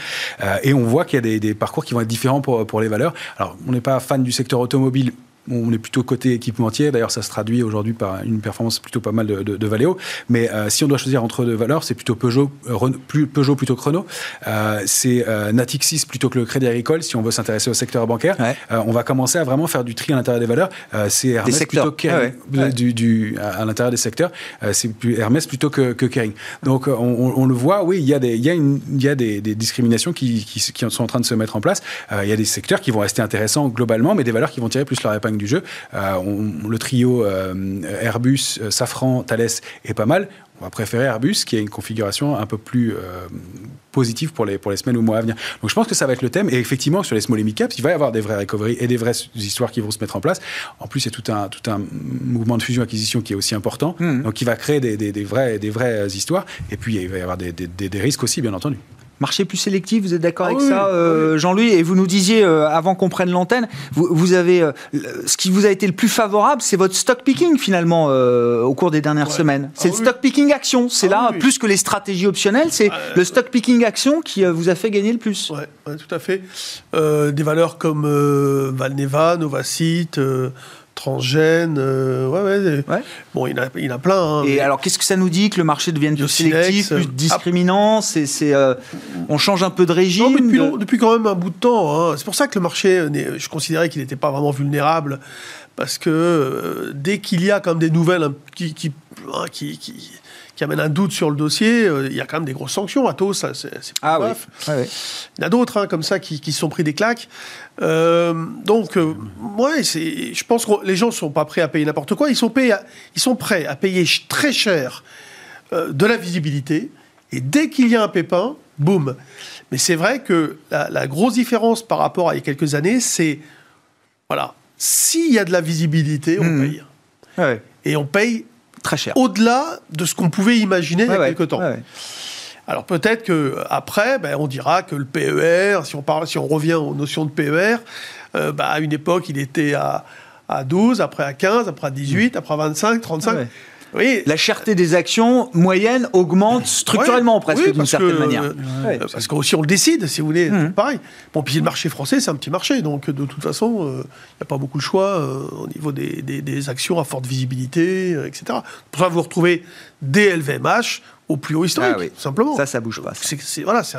[SPEAKER 3] Euh, et on voit qu'il y a des, des, parcours qui vont être différents pour, pour les valeurs. Alors, on n'est pas fan du secteur automobile on est plutôt côté équipementier. D'ailleurs, ça se traduit aujourd'hui par une performance plutôt pas mal de, de, Valeo. Mais euh, si on doit choisir entre deux valeurs, c'est plutôt Peugeot, euh, plus, Peugeot plutôt que Renault. Euh, c'est Natixis plutôt que le Crédit Agricole si on veut s'intéresser au secteur bancaire. on va commencer à vraiment faire du tri à l'intérieur des valeurs. c'est Hermès plutôt que ah Du, du, à, l'intérieur des secteurs. c'est Hermès plutôt que, que Kering. Donc on, le voit, oui, il y a des, il y a une, il y a des, des discriminations qui, qui, qui, sont en train de se mettre en place. il y a des secteurs qui vont rester intéressants globalement, mais des valeurs qui vont tirer plus leur épingle du jeu. Euh, le trio euh, Airbus, euh, Safran, Thales est pas mal. On va préférer Airbus, qui a une configuration un peu plus positive pour les, pour les semaines ou mois à venir. Donc je pense que ça va être le thème. Et effectivement, sur les small et mid caps, il va y avoir des vraies recoveries et des vraies histoires qui vont se mettre en place. En plus, il y a tout un, tout un mouvement de fusion-acquisition qui est aussi important. Mmh. Donc il va créer des, des, des, vraies, des vraies histoires. Et puis il va y avoir des, des risques aussi, bien entendu.
[SPEAKER 1] Marché plus sélectif, vous êtes d'accord ah avec ça, euh, Jean-Louis Et vous nous disiez, euh, avant qu'on prenne l'antenne, vous, avez euh, ce qui vous a été le plus favorable, c'est votre stock picking finalement au cours des dernières semaines. C'est ah le stock picking action. C'est ah là, plus que les stratégies optionnelles, c'est le stock picking action qui vous a fait gagner le plus.
[SPEAKER 4] Oui, tout à fait. des valeurs comme Valneva, Novacite transgène, euh, ouais, ouais, Bon, il y en a, il a plein. Hein,
[SPEAKER 1] et alors, qu'est-ce que ça nous dit que le marché devienne plus sélectif, plus discriminant C'est, euh, on change un peu de régime.
[SPEAKER 4] depuis, depuis, quand même un bout de temps. Hein. C'est pour ça que le marché, je considérais qu'il n'était pas vraiment vulnérable, parce que euh, dès qu'il y a comme des nouvelles qui, qui, hein, qui, qui qui amène un doute sur le dossier, euh, il y a quand même des grosses sanctions. Atos, c'est
[SPEAKER 1] ah oui.
[SPEAKER 4] Il y en a d'autres hein, comme ça qui, se sont pris des claques. Euh, donc, euh, ouais, je pense que les gens ne sont pas prêts à payer n'importe quoi. Ils sont, payés ils sont prêts à payer très cher de la visibilité. Et dès qu'il y a un pépin, boum. Mais c'est vrai que la, grosse différence par rapport à il y a quelques années, c'est voilà, s'il y a de la visibilité, on mmh. paye. Et on paye
[SPEAKER 1] Très cher.
[SPEAKER 4] Au-delà de ce qu'on pouvait imaginer il y a quelque temps. Alors peut-être que après, ben, on dira que le PER, si on, parle, si on revient aux notions de PER, euh, ben, à une époque, il était à, à 12, après à 15, après à 18, mm. après à 25, 35.
[SPEAKER 1] Oui. la cherté des actions moyennes augmente structurellement presque d'une certaine manière.
[SPEAKER 4] Euh, parce qu'aussi on le décide, si vous voulez, mmh. pareil. Bon, puis le marché français, c'est un petit marché, donc de toute façon, il n'y a pas beaucoup de choix au niveau des, des, actions à forte visibilité, etc. Pour ça, vous retrouvez des LVMH au plus haut historique, ah simplement.
[SPEAKER 1] Ça, ça bouge pas.
[SPEAKER 4] voilà, c'est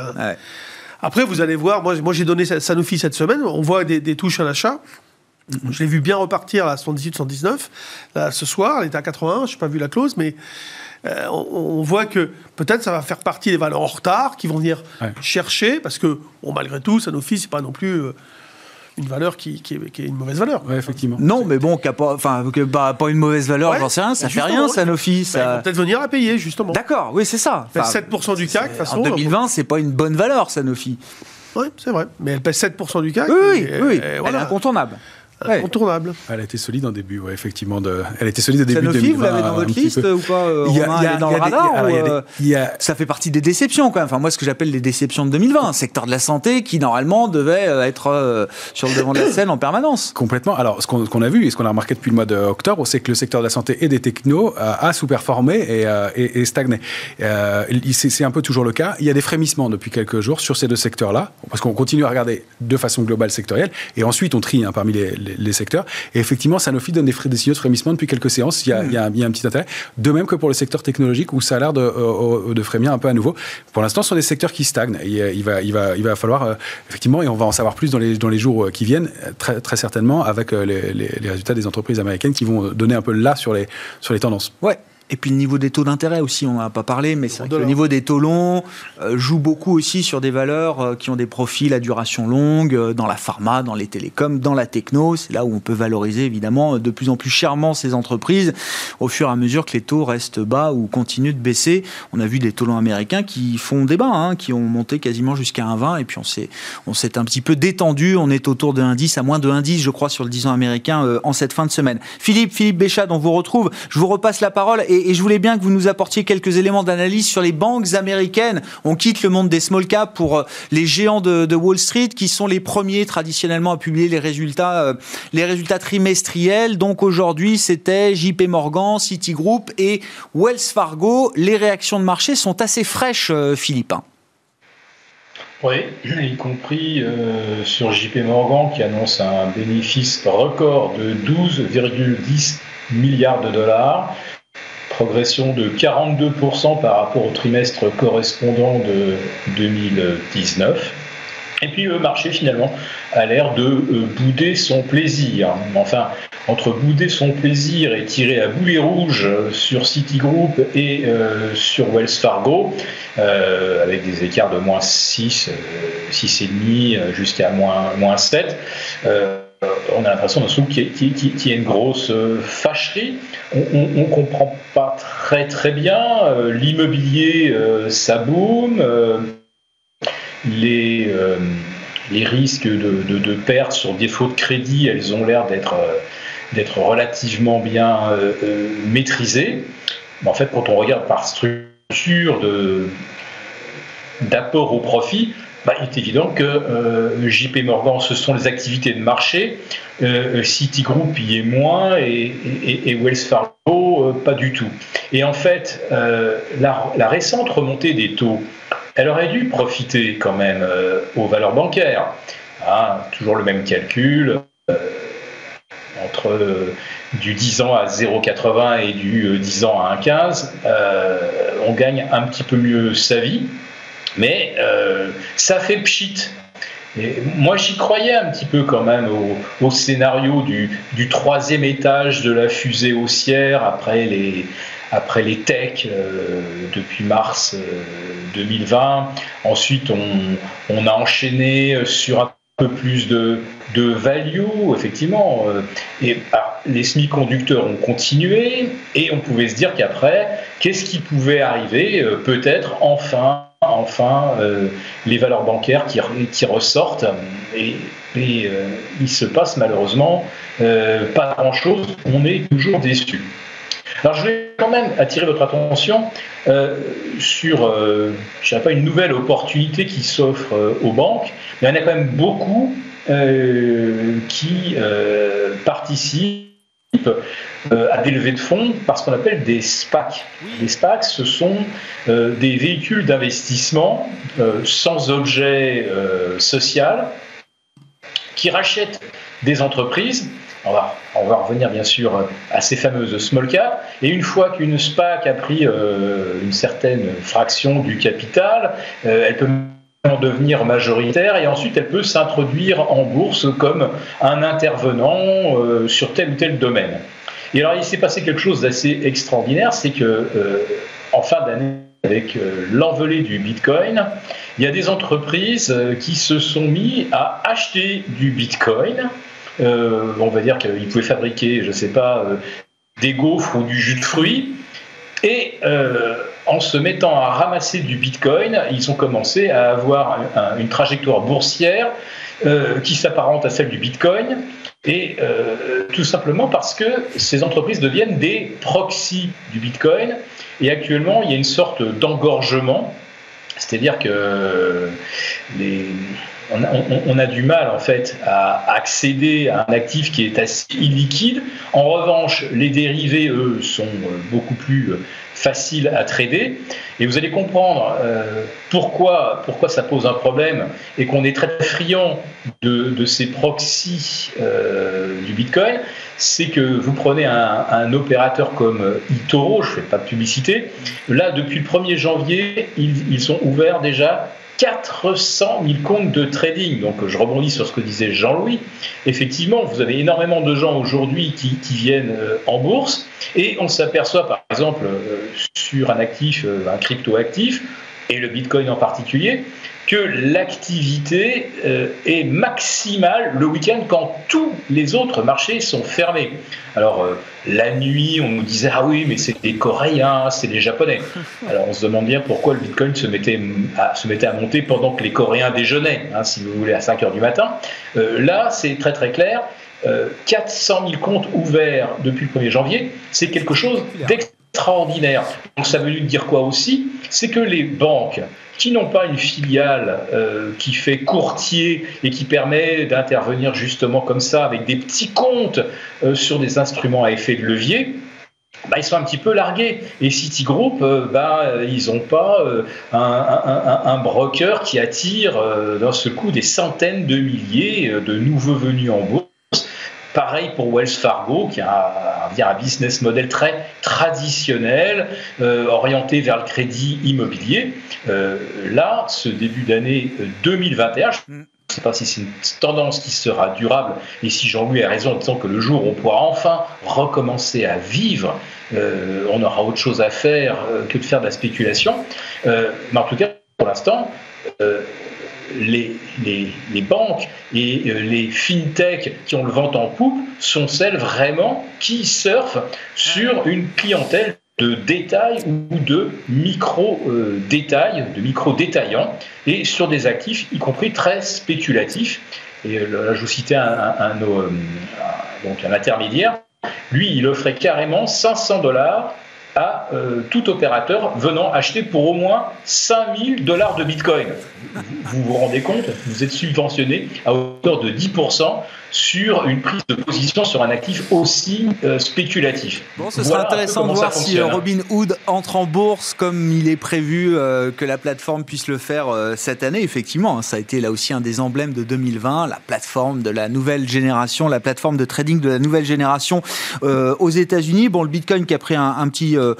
[SPEAKER 4] Après, vous allez voir, moi, moi j'ai donné Sanofi cette semaine, on voit des, touches à l'achat. Je l'ai vu bien repartir à 78-119. Là, ce soir, elle était à 81, je n'ai pas vu la clause, mais euh, on, voit que peut-être ça va faire partie des valeurs en retard qui vont venir chercher, parce que, bon, malgré tout, Sanofi, c'est pas non plus. Euh, une valeur qui, qui, est, une mauvaise valeur.
[SPEAKER 3] Oui, effectivement.
[SPEAKER 1] Non, mais bon, pas, enfin, bah, pas une mauvaise valeur, j'en sais rien, ça fait rien, Sanofi. Ça...
[SPEAKER 4] Bah, peut-être venir à payer, justement.
[SPEAKER 1] D'accord, oui, c'est ça.
[SPEAKER 4] Enfin, 7% du CAC,
[SPEAKER 1] façon. En 2020, c'est pas une bonne valeur, Sanofi.
[SPEAKER 4] Oui, c'est vrai. Mais elle pèse 7% du CAC.
[SPEAKER 1] Oui, oui, oui. Elle est incontournable
[SPEAKER 4] incontournable.
[SPEAKER 3] Elle a été solide en début, ouais, effectivement. De... Elle était solide au début
[SPEAKER 1] Sanofi, 2020. vous l'avez dans votre liste ou pas Il y a, dans le radar Ça fait partie des déceptions, quand même. Enfin, moi, ce que j'appelle les déceptions de 2020. Secteur de la santé qui, normalement, devait euh, être euh, sur le devant de la scène en permanence.
[SPEAKER 3] Complètement. Alors, ce qu'on a vu et ce qu'on a remarqué depuis le mois d'octobre, c'est que le secteur de la santé et des technos a sous-performé et, et, et, stagné. c'est un peu toujours le cas. Il y a des frémissements depuis quelques jours sur ces deux secteurs-là, parce qu'on continue à regarder de façon globale sectorielle, et ensuite on trie hein, parmi les les, secteurs. Et effectivement, Sanofi donne des, des, signaux de frémissement depuis quelques séances. Il y, a, un petit intérêt. De même que pour le secteur technologique où ça a l'air de, euh, frémir un peu à nouveau. Pour l'instant, ce sont des secteurs qui stagnent. il, va, il, va, falloir, euh, effectivement, et on va en savoir plus dans les, jours euh, qui viennent, très, certainement, avec les, les, résultats des entreprises américaines qui vont donner un peu là sur les, sur les tendances.
[SPEAKER 1] Ouais, et puis le niveau des taux d'intérêt aussi, on n'en a pas parlé, mais c'est le niveau des taux longs euh, joue beaucoup aussi sur des valeurs euh, qui ont des profils à duration longue, euh, dans la pharma, dans les télécoms, dans la techno. C'est là où on peut valoriser évidemment de plus en plus chèrement ces entreprises au fur et à mesure que les taux restent bas ou continuent de baisser. On a vu des taux longs américains qui font débat, hein, qui ont monté quasiment jusqu'à 1,20 et puis on s'est, on s'est un petit peu détendu. On est autour de 1,10 à moins de 1,10 je crois sur le 10 ans américain en cette fin de semaine. Philippe, Philippe Béchat, on vous retrouve. Je vous repasse la parole et, je voulais bien que vous nous apportiez quelques éléments d'analyse sur les banques américaines. On quitte le monde des small caps pour euh, les géants de, Wall Street qui sont les premiers traditionnellement à publier les résultats, euh, les résultats trimestriels. Donc aujourd'hui, c'était JP Morgan, Citigroup et Wells Fargo. Les réactions de marché sont assez fraîches, euh, Philippe.
[SPEAKER 5] Oui, y compris sur JP Morgan qui annonce un bénéfice record de 12,10 milliards de dollars progression de 42% par rapport au trimestre correspondant de 2019. Et puis le marché finalement a l'air de euh, bouder son plaisir. Enfin, entre bouder son plaisir et tirer à boulet rouge sur Citigroup et euh, sur Wells Fargo, euh, avec des écarts de moins 6, 6,5 jusqu'à moins 7, on a l'impression qu'il y, a une grosse euh, fâcherie. On ne comprend pas très très bien. Euh, l'immobilier, euh, ça boom. les, les risques de, pertes sur défaut de crédit, elles ont l'air d'être d'être relativement bien maîtrisées. Mais en fait, quand on regarde par structure d'apport au profit, bah, il est évident que euh, JP Morgan, ce sont les activités de marché, euh, Citigroup y est moins et, Wells Fargo euh, pas du tout. Et en fait, la, récente remontée des taux, elle aurait dû profiter quand même aux valeurs bancaires. Hein, toujours le même calcul entre du 10 ans à 0,80 et du 10 ans à 1,15, on gagne un petit peu mieux sa vie. Mais euh, ça fait pchit. Moi, j'y croyais un petit peu quand même au, scénario du, troisième étage de la fusée haussière après les, après les techs euh, depuis mars 2020. Euh, Ensuite, on, a enchaîné sur un peu plus de, de value, effectivement. Et ah, les semi-conducteurs ont continué et on pouvait se dire qu'après, qu'est-ce qui pouvait arriver Peut-être enfin enfin euh, les valeurs bancaires qui, ressortent et, euh, il se passe malheureusement euh, pas grand-chose, on est toujours déçu. Alors je vais quand même attirer votre attention sur, je sais pas, une nouvelle opportunité qui s'offre aux banques, mais il y en a quand même beaucoup qui participent à des levées de fonds par ce qu'on appelle des SPAC. Les SPAC, ce sont des véhicules d'investissement sans objet social qui rachètent des entreprises on va, on va, revenir bien sûr à ces fameuses small cap. Et une fois qu'une SPAC a pris une certaine fraction du capital, elle peut devenir majoritaire et ensuite elle peut s'introduire en bourse comme un intervenant euh, sur tel ou tel domaine. Et alors il s'est passé quelque chose d'assez extraordinaire, c'est que euh, en fin d'année, avec euh, l'envolée du Bitcoin, il y a des entreprises qui se sont mis à acheter du Bitcoin. on va dire qu'ils pouvaient fabriquer, je ne sais pas, des gaufres ou du jus de fruits. Et en se mettant à ramasser du Bitcoin, ils ont commencé à avoir une trajectoire boursière euh, qui s'apparente à celle du Bitcoin, et euh, tout simplement parce que ces entreprises deviennent des proxys du Bitcoin, et actuellement il y a une sorte d'engorgement, c'est-à-dire que les, on a, du mal en fait à accéder à un actif qui est assez illiquide. En revanche, les dérivés, eux, sont beaucoup plus faciles à trader. Et vous allez comprendre euh, pourquoi, pourquoi ça pose un problème et qu'on est très friand de, ces proxys euh, du Bitcoin. C'est que vous prenez un, opérateur comme eToro, je ne fais pas de publicité, là, depuis le 1er janvier, ils, ils ont ouvert déjà 400 000 comptes de trading. Donc je rebondis sur ce que disait Jean-Louis. Effectivement, vous avez énormément de gens aujourd'hui qui, viennent euh, en bourse et on s'aperçoit par exemple euh, sur un actif, euh, un crypto-actif, et le Bitcoin en particulier, que l'activité euh, est maximale le week-end quand tous les autres marchés sont fermés. Alors euh, la nuit, on nous disait ah oui, mais c'est les Coréens, c'est les Japonais. [LAUGHS] Alors on se demande bien pourquoi le Bitcoin se mettait à, se mettait à monter pendant que les Coréens déjeunaient, hein, si vous voulez, à 5 heures du matin. Euh, là, c'est très très clair. 400 000 comptes ouverts depuis le 1er janvier, c'est quelque chose d'extraordinaire. Donc ça veut dire quoi aussi? C'est que les banques qui n'ont pas une filiale euh, qui fait courtier et qui permet d'intervenir justement comme ça avec des petits comptes euh, sur des instruments à effet de levier, bah, ils sont un petit peu largués. Et Citigroup, euh, bah, ils n'ont pas un, broker qui attire d'un ce coup des centaines de milliers de nouveaux venus en bourse Pareil pour Wells Fargo, qui a un, business model très traditionnel, euh, orienté vers le crédit immobilier. Euh, là, ce début d'année 2021, je ne sais pas si c'est une tendance qui sera durable et si Jean-Louis a raison en disant que le jour où on pourra enfin recommencer à vivre, euh, on aura autre chose à faire que de faire de la spéculation. mais en tout cas, pour l'instant, les, les, banques et euh, les fintechs qui ont le vent en poupe sont celles vraiment qui surfent sur une clientèle de détail ou de micro-détail, de micro-détaillants, et sur des actifs, y compris très spéculatifs. Et euh, là, je vous citais un, un, euh, donc un intermédiaire. Lui, il offrait carrément 500 dollars à euh, tout opérateur venant acheter pour au moins 5000 dollars de Bitcoin. Vous vous rendez compte Vous êtes subventionné à hauteur de 10% sur une prise de position sur un actif aussi euh, spéculatif.
[SPEAKER 1] Bon, ce sera intéressant de voir si euh, Robin Hood entre en bourse comme il est prévu que la plateforme puisse le faire cette année. Effectivement, hein, ça a été là aussi un des emblèmes de 2020, la plateforme de la nouvelle génération, la plateforme de trading de la nouvelle génération aux États-Unis. Bon, le Bitcoin qui a pris un, un petit euh,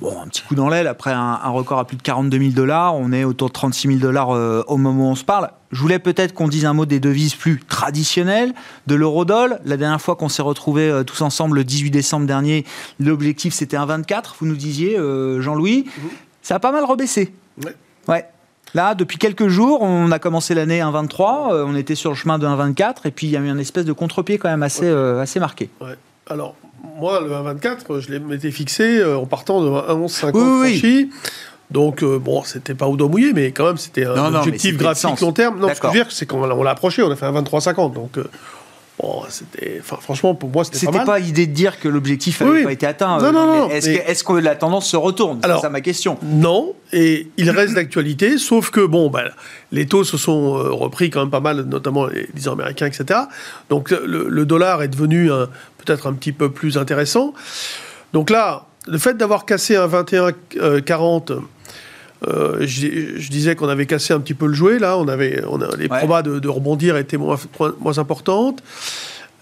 [SPEAKER 1] bon, un petit coup dans l'aile après un, record à plus de 42 000 dollars. On est autour de 36 000 dollars euh, au moment où on se parle. Je voulais peut-être qu'on dise un mot des devises plus traditionnelles, de l'eurodoll. La dernière fois qu'on s'est retrouvés euh, tous ensemble le 18 décembre dernier, l'objectif c'était un 24, vous nous disiez, Jean-Louis. Mhm. Ça a pas mal rebaissé. Ouais. ouais. Là, depuis quelques jours, on a commencé l'année 1,23, on était sur le chemin de 1,24, et puis il y a eu une espèce de contre-pied quand même assez, assez marqué.
[SPEAKER 4] Ouais. Alors, moi, le 1,24, je m'étais fixé euh, en partant de 1,11,50 oui, franchi. Donc, euh, bon, c'était pas au dos mouillé, mais quand même, c'était un objectif graphique long terme. Non, ce que je veux dire, c'est qu'on l'a approché, on a fait un 23,50. Donc, euh, Bon, c'était, franchement, pour moi, c'était pas
[SPEAKER 1] C'était pas idée de dire que l'objectif n'avait
[SPEAKER 4] Oui,
[SPEAKER 1] pas été atteint.
[SPEAKER 4] Non,
[SPEAKER 1] euh,
[SPEAKER 4] non, non,
[SPEAKER 1] Est-ce
[SPEAKER 4] mais-
[SPEAKER 1] que, la tendance se retourne? C'est
[SPEAKER 4] Alors-
[SPEAKER 1] ça ma question.
[SPEAKER 4] Non, et il reste d'actualité, sauf que bon, bah, les taux se sont euh, repris quand même pas mal, notamment les 10 ans américains, etc. Donc le, le dollar est devenu un- peut-être un petit peu plus intéressant. Donc là, le fait d'avoir cassé un 21,40, euh, je, je disais qu'on avait cassé un petit peu le jouet, là, on avait, on a, les
[SPEAKER 1] Ouais.
[SPEAKER 4] probas de, de rebondir étaient moins, importantes.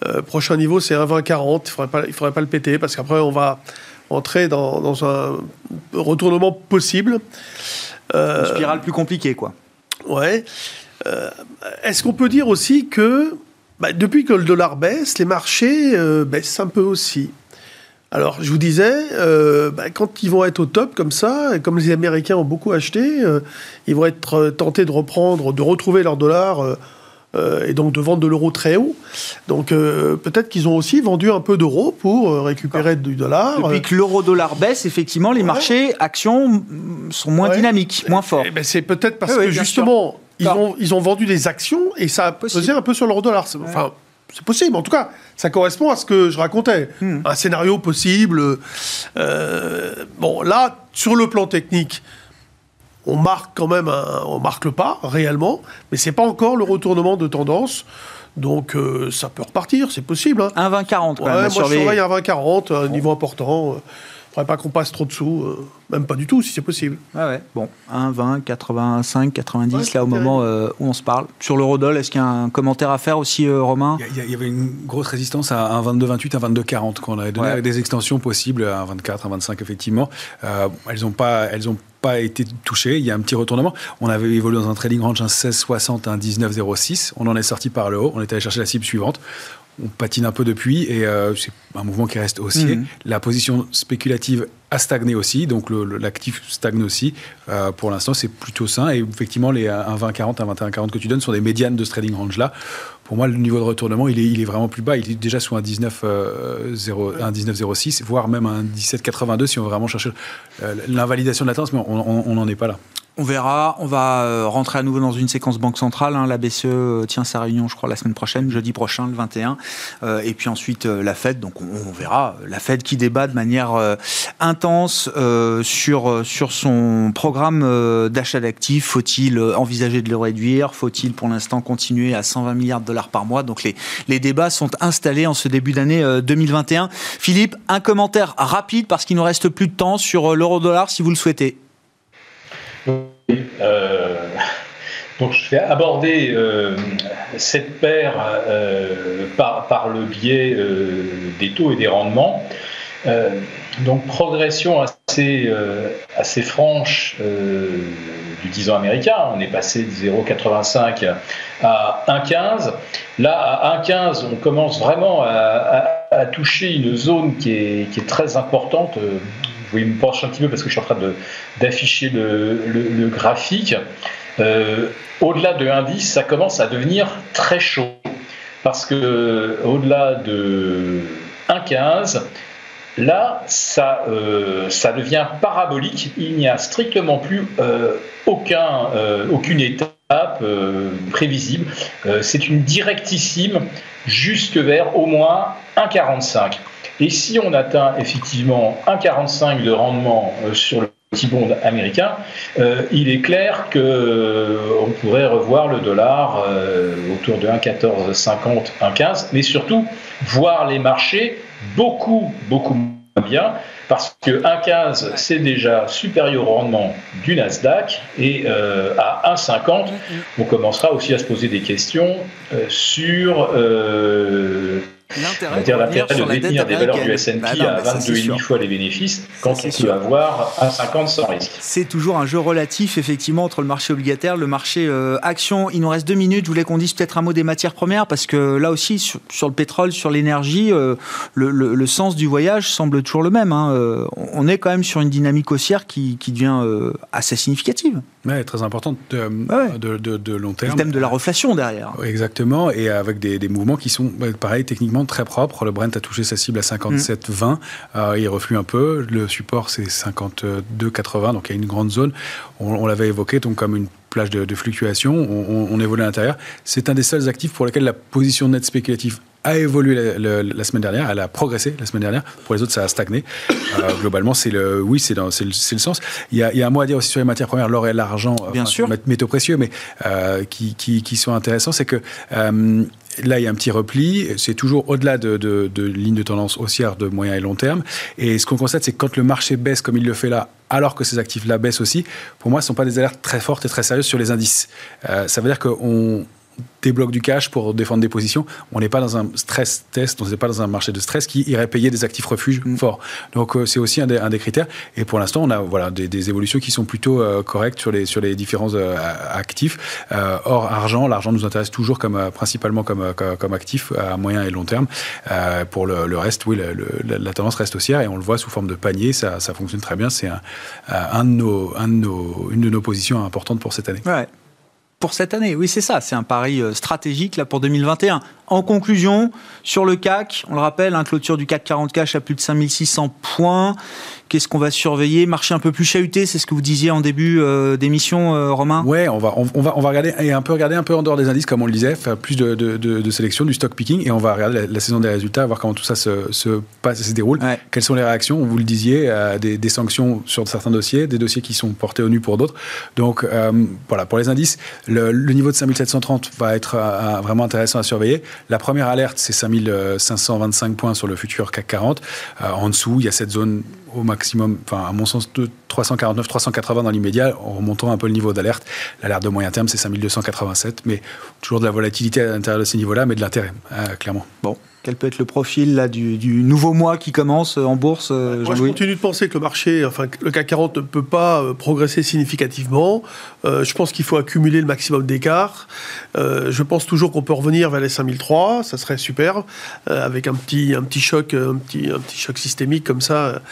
[SPEAKER 4] Euh, prochain niveau, c'est un 20,40, il ne faudrait, faudrait pas le péter, parce qu'après, on va entrer dans, dans un retournement possible. Euh,
[SPEAKER 1] Une spirale plus compliquée, quoi.
[SPEAKER 4] Ouais. Euh, Est-ce qu'on peut dire aussi que bah, depuis que le dollar baisse, les marchés euh, baissent un peu aussi Alors, je vous disais, euh, bah, quand ils vont être au top comme ça, et comme les Américains ont beaucoup acheté, euh, ils vont être tentés de reprendre, de retrouver leur dollar. et donc de vendre de l'euro très haut. Donc euh, peut-être qu'ils ont aussi vendu un peu d'euros pour récupérer du dollar.
[SPEAKER 1] Depuis que l'euro-dollar baisse, effectivement, les
[SPEAKER 4] Ouais.
[SPEAKER 1] marchés actions sont moins
[SPEAKER 4] Ouais.
[SPEAKER 1] dynamiques, moins forts.
[SPEAKER 4] Eh ben, c'est peut-être parce
[SPEAKER 1] Oui,
[SPEAKER 4] que justement, ils ont, ils ont vendu des actions et ça a
[SPEAKER 1] Possible.
[SPEAKER 4] pesé un peu sur l'euro dollar. Enfin, c'est possible. En tout cas, ça correspond à ce que je racontais.
[SPEAKER 1] Hmm.
[SPEAKER 4] Un scénario possible. Euh, bon, là, sur le plan technique, on marque quand même, un- on marque le pas réellement, mais c'est pas encore le retournement de tendance. Donc, euh, ça peut repartir, c'est possible. hein.
[SPEAKER 1] 1,2040 quand
[SPEAKER 4] Ouais, moi, je
[SPEAKER 1] surveiller.
[SPEAKER 4] surveille un 20-40, un niveau important. Faudrait pas qu'on passe trop dessous. euh, même pas du tout, si c'est possible.
[SPEAKER 1] Ouais, ouais. Bon, 1, 20, 85, 90,
[SPEAKER 4] Ouais,
[SPEAKER 1] là au moment euh, où on se parle. Sur l'eurodoll, est-ce qu'il y a un commentaire à faire aussi, euh, Romain?
[SPEAKER 3] Il y, a- il y avait une grosse résistance à un 22-28, un 22-40 qu'on avait donné
[SPEAKER 1] Ouais.
[SPEAKER 3] avec des extensions possibles à un 24, un 25 effectivement. Euh, elles n'ont pas, elles ont pas été touchées. Il y a un petit retournement. On avait évolué dans un trading range un 16,60, un 19,06. On en est sorti par le haut. On est allé chercher la cible suivante. On patine un peu depuis et euh, c'est un mouvement qui reste haussier.
[SPEAKER 1] Mhm.
[SPEAKER 3] La position spéculative a stagné aussi, donc l'actif stagne aussi. Euh, pour l'instant, c'est plutôt sain. Et effectivement, les 1,20-40, 1,21-40 que tu donnes sont des médianes de ce trading range-là. Pour moi, le niveau de retournement, il est, il est vraiment plus bas. Il est déjà sous un 19, euh, 0 un 19,06, voire même un 17,82 si on veut vraiment chercher euh, l'invalidation de la tendance, mais on n'en est pas là.
[SPEAKER 1] On verra. On va euh, rentrer à nouveau dans une séquence banque centrale. hein. La BCE euh, tient sa réunion, je crois, la semaine prochaine, jeudi prochain, le 21. Euh, et puis ensuite, la Fed. Donc, on, verra. La Fed qui débat de manière intense sur, sur son programme d'achat d'actifs. Faut-il envisager de le réduire? Faut-il, pour l'instant, continuer à 120 milliards de dollars par mois? Donc, les, les débats sont installés en ce début d'année euh, 2021. Philippe, un commentaire rapide parce qu'il nous reste plus de temps sur l'euro-dollar, si vous le souhaitez.
[SPEAKER 5] Euh, donc je vais aborder euh, cette paire euh, par, le biais des taux et des rendements. Donc progression assez, assez franche du 10 ans américain. On est passé de 0,85 à 1,15. Là, à 1,15, on commence vraiment à, à- à toucher une zone qui est, qui est très importante. Euh, pouvez me pencher un petit peu parce que je suis en train d'afficher le, le- graphique. Euh, au-delà de 1,10, ça commence à devenir très chaud. Parce que au-delà de 1,15, là, ça, euh, ça devient parabolique. Il n'y a strictement plus euh, aucun, euh, aucune étape euh, prévisible. Euh, c'est une directissime jusque vers au moins 1,45. Et si on atteint effectivement 1,45 de rendement euh, sur le petit bond américain, euh, il est clair que euh, on pourrait revoir le dollar euh, autour de 1,1450, 1,15, mais surtout voir les marchés beaucoup, beaucoup moins bien, parce que 1,15 c'est déjà supérieur au rendement du Nasdaq, et euh, à 1,50 on commencera aussi à se poser des questions euh, sur euh,
[SPEAKER 1] L'intérêt de
[SPEAKER 5] de
[SPEAKER 1] dette
[SPEAKER 5] détenir des valeurs du. S&P
[SPEAKER 1] Bah
[SPEAKER 5] à
[SPEAKER 1] mais ça, c'est
[SPEAKER 5] 22,5
[SPEAKER 1] sûr.
[SPEAKER 5] fois les bénéfices quand on
[SPEAKER 1] sûr.
[SPEAKER 5] peut avoir un 50 sans risque.
[SPEAKER 1] C'est toujours un jeu relatif, effectivement, entre le marché obligataire, le marché euh, action. Il nous reste deux minutes. Je voulais qu'on dise peut-être un mot des matières premières, parce que là aussi, sur, sur le pétrole, sur l'énergie, euh, le, le- le sens du voyage semble toujours le même. hein. Euh, on est quand même sur une dynamique haussière qui, qui devient euh, assez significative.
[SPEAKER 3] Ouais, très importante de,
[SPEAKER 1] Ouais.
[SPEAKER 3] de, de- de long
[SPEAKER 1] Le
[SPEAKER 3] terme.
[SPEAKER 1] thème de la reflation derrière.
[SPEAKER 3] Exactement, et avec des, des mouvements qui sont, pareil, techniquement très propres. Le Brent a touché sa cible à 57,20, euh, il reflue un peu. Le support, c'est 52,80, donc il y a une grande zone. On, on l'avait évoqué, donc comme une plage de, de fluctuation, on, on- on évolue à l'intérieur. C'est un des seuls actifs pour lesquels la position nette spéculative a évolué la, semaine dernière, elle a progressé la semaine dernière. Pour les autres, ça a stagné. Euh, globalement, c'est le, oui, c'est le, le, sens. Il y, a, il y, a, un mot à dire aussi sur les matières premières, l'or et l'argent,
[SPEAKER 1] bien sûr,
[SPEAKER 3] métaux précieux, mais euh, qui, qui, qui, sont intéressants, c'est que euh, là, il y a un petit repli. C'est toujours au-delà de, de, de lignes de tendance haussière de moyen et long terme. Et ce qu'on constate, c'est que quand le marché baisse comme il le fait là, alors que ces actifs-là baissent aussi, pour moi, ce ne sont pas des alertes très fortes et très sérieuses sur les indices. Euh, ça veut dire qu'on débloque du cash pour défendre des positions. On n'est pas dans un stress test, on n'est pas dans un marché de stress qui irait payer des actifs refuges mm. forts. Donc euh, c'est aussi un des, un des, critères. Et pour l'instant, on a voilà, des, des, évolutions qui sont plutôt euh, correctes sur les, sur les différents euh, actifs. or, argent, l'argent nous intéresse toujours comme, principalement comme, comme, actif à moyen et long terme. pour le, le, reste, oui, le, la tendance reste haussière et on le voit sous forme de panier. Ça, ça fonctionne très bien. C'est un, un, de nos, un de nos, une de nos positions importantes pour cette année.
[SPEAKER 1] Ouais pour cette année. Oui, c'est ça. C'est un pari euh, stratégique là pour 2021. En conclusion, sur le CAC, on le rappelle, un clôture du CAC 40 cash à plus de 5600 points. Qu'est-ce qu'on va surveiller? Marché un peu plus chahuté, c'est ce que vous disiez en début euh, d'émission, euh, Romain?
[SPEAKER 3] Ouais, on va, on, va, on va regarder et un peu regarder un peu en dehors des indices, comme on le disait, faire plus de, de, de, sélection, du stock picking, et on va regarder la, saison des résultats, voir comment tout ça se, se passe, se déroule. Quelles sont les réactions? Vous le disiez, euh, des, des, sanctions sur certains dossiers, des dossiers qui sont portés au nu pour d'autres. Donc voilà, pour les indices, le, le niveau de 5730 va être vraiment intéressant à surveiller. La première alerte, c'est 5525 points sur le futur CAC 40. en dessous, il y a cette zone au maximum, enfin à mon sens, de 349, 380 dans l'immédiat, en remontant un peu le niveau d'alerte. L'alerte de moyen terme, c'est 5287, mais toujours de la volatilité à l'intérieur de ces niveaux-là, mais de l'intérêt, euh, clairement.
[SPEAKER 1] Bon, quel peut être le profil là, du, nouveau mois qui commence euh, en bourse
[SPEAKER 4] euh, Moi, je continue de penser que le marché, enfin, le CAC 40 ne peut pas progresser significativement. je pense qu'il faut accumuler le maximum d'écart. je pense toujours qu'on peut revenir vers les 5003, ça serait super, avec un petit, un petit choc, un petit, un petit choc systémique comme ça.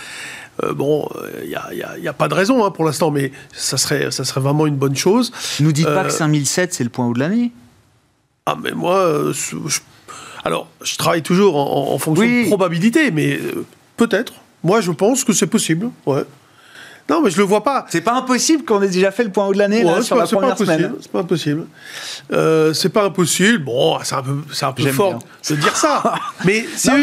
[SPEAKER 4] Euh, bon, il euh, n'y a, pas de raison hein, pour l'instant, mais ça serait, ça serait vraiment une bonne chose.
[SPEAKER 1] Ne nous dites pas que 5007, euh, c'est le point haut de l'année
[SPEAKER 4] Ah, mais moi, je, alors, je travaille toujours en, fonction de probabilité, mais peut-être. Moi, je pense que c'est possible. Ouais. Non, mais je le vois pas.
[SPEAKER 1] C'est pas impossible qu'on ait déjà fait le point haut de l'année sur la première semaine.
[SPEAKER 4] C'est pas impossible. Euh, c'est pas impossible. Bon, c'est un peu, c'est un peu fort de dire ça. [LAUGHS] mais, si, vous,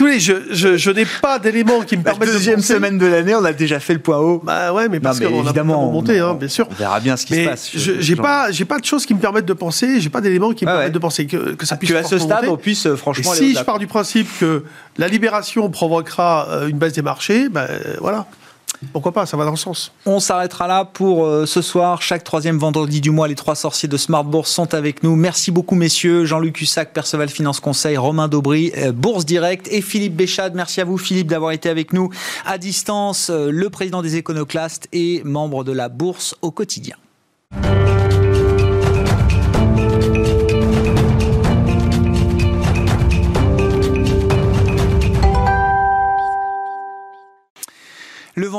[SPEAKER 4] voulez, je, je, je n'ai pas d'éléments qui me permettent. La
[SPEAKER 1] deuxième semaine de l'année, on a déjà fait le point haut.
[SPEAKER 4] Bah ouais, mais parce qu'on a remonté, hein, bien sûr.
[SPEAKER 1] On verra bien ce qui se passe.
[SPEAKER 4] J'ai pas, j'ai pas de choses qui me permettent de penser. J'ai pas d'éléments qui me permettent de penser que, que ça puisse.
[SPEAKER 1] Que à ce stade, on puisse euh, franchement.
[SPEAKER 4] si je pars du principe que la libération provoquera euh, une baisse des marchés, ben voilà. Pourquoi pas, ça va dans le sens.
[SPEAKER 1] On s'arrêtera là pour euh, ce soir. Chaque troisième vendredi du mois, les trois sorciers de Smart Bourse sont avec nous. Merci beaucoup, messieurs. Jean-Luc Hussac, Perceval Finance Conseil, Romain Daubry, euh, Bourse Direct et Philippe Béchade. Merci à vous, Philippe, d'avoir été avec nous à distance. Euh, le président des éconoclastes et membre de la Bourse au quotidien.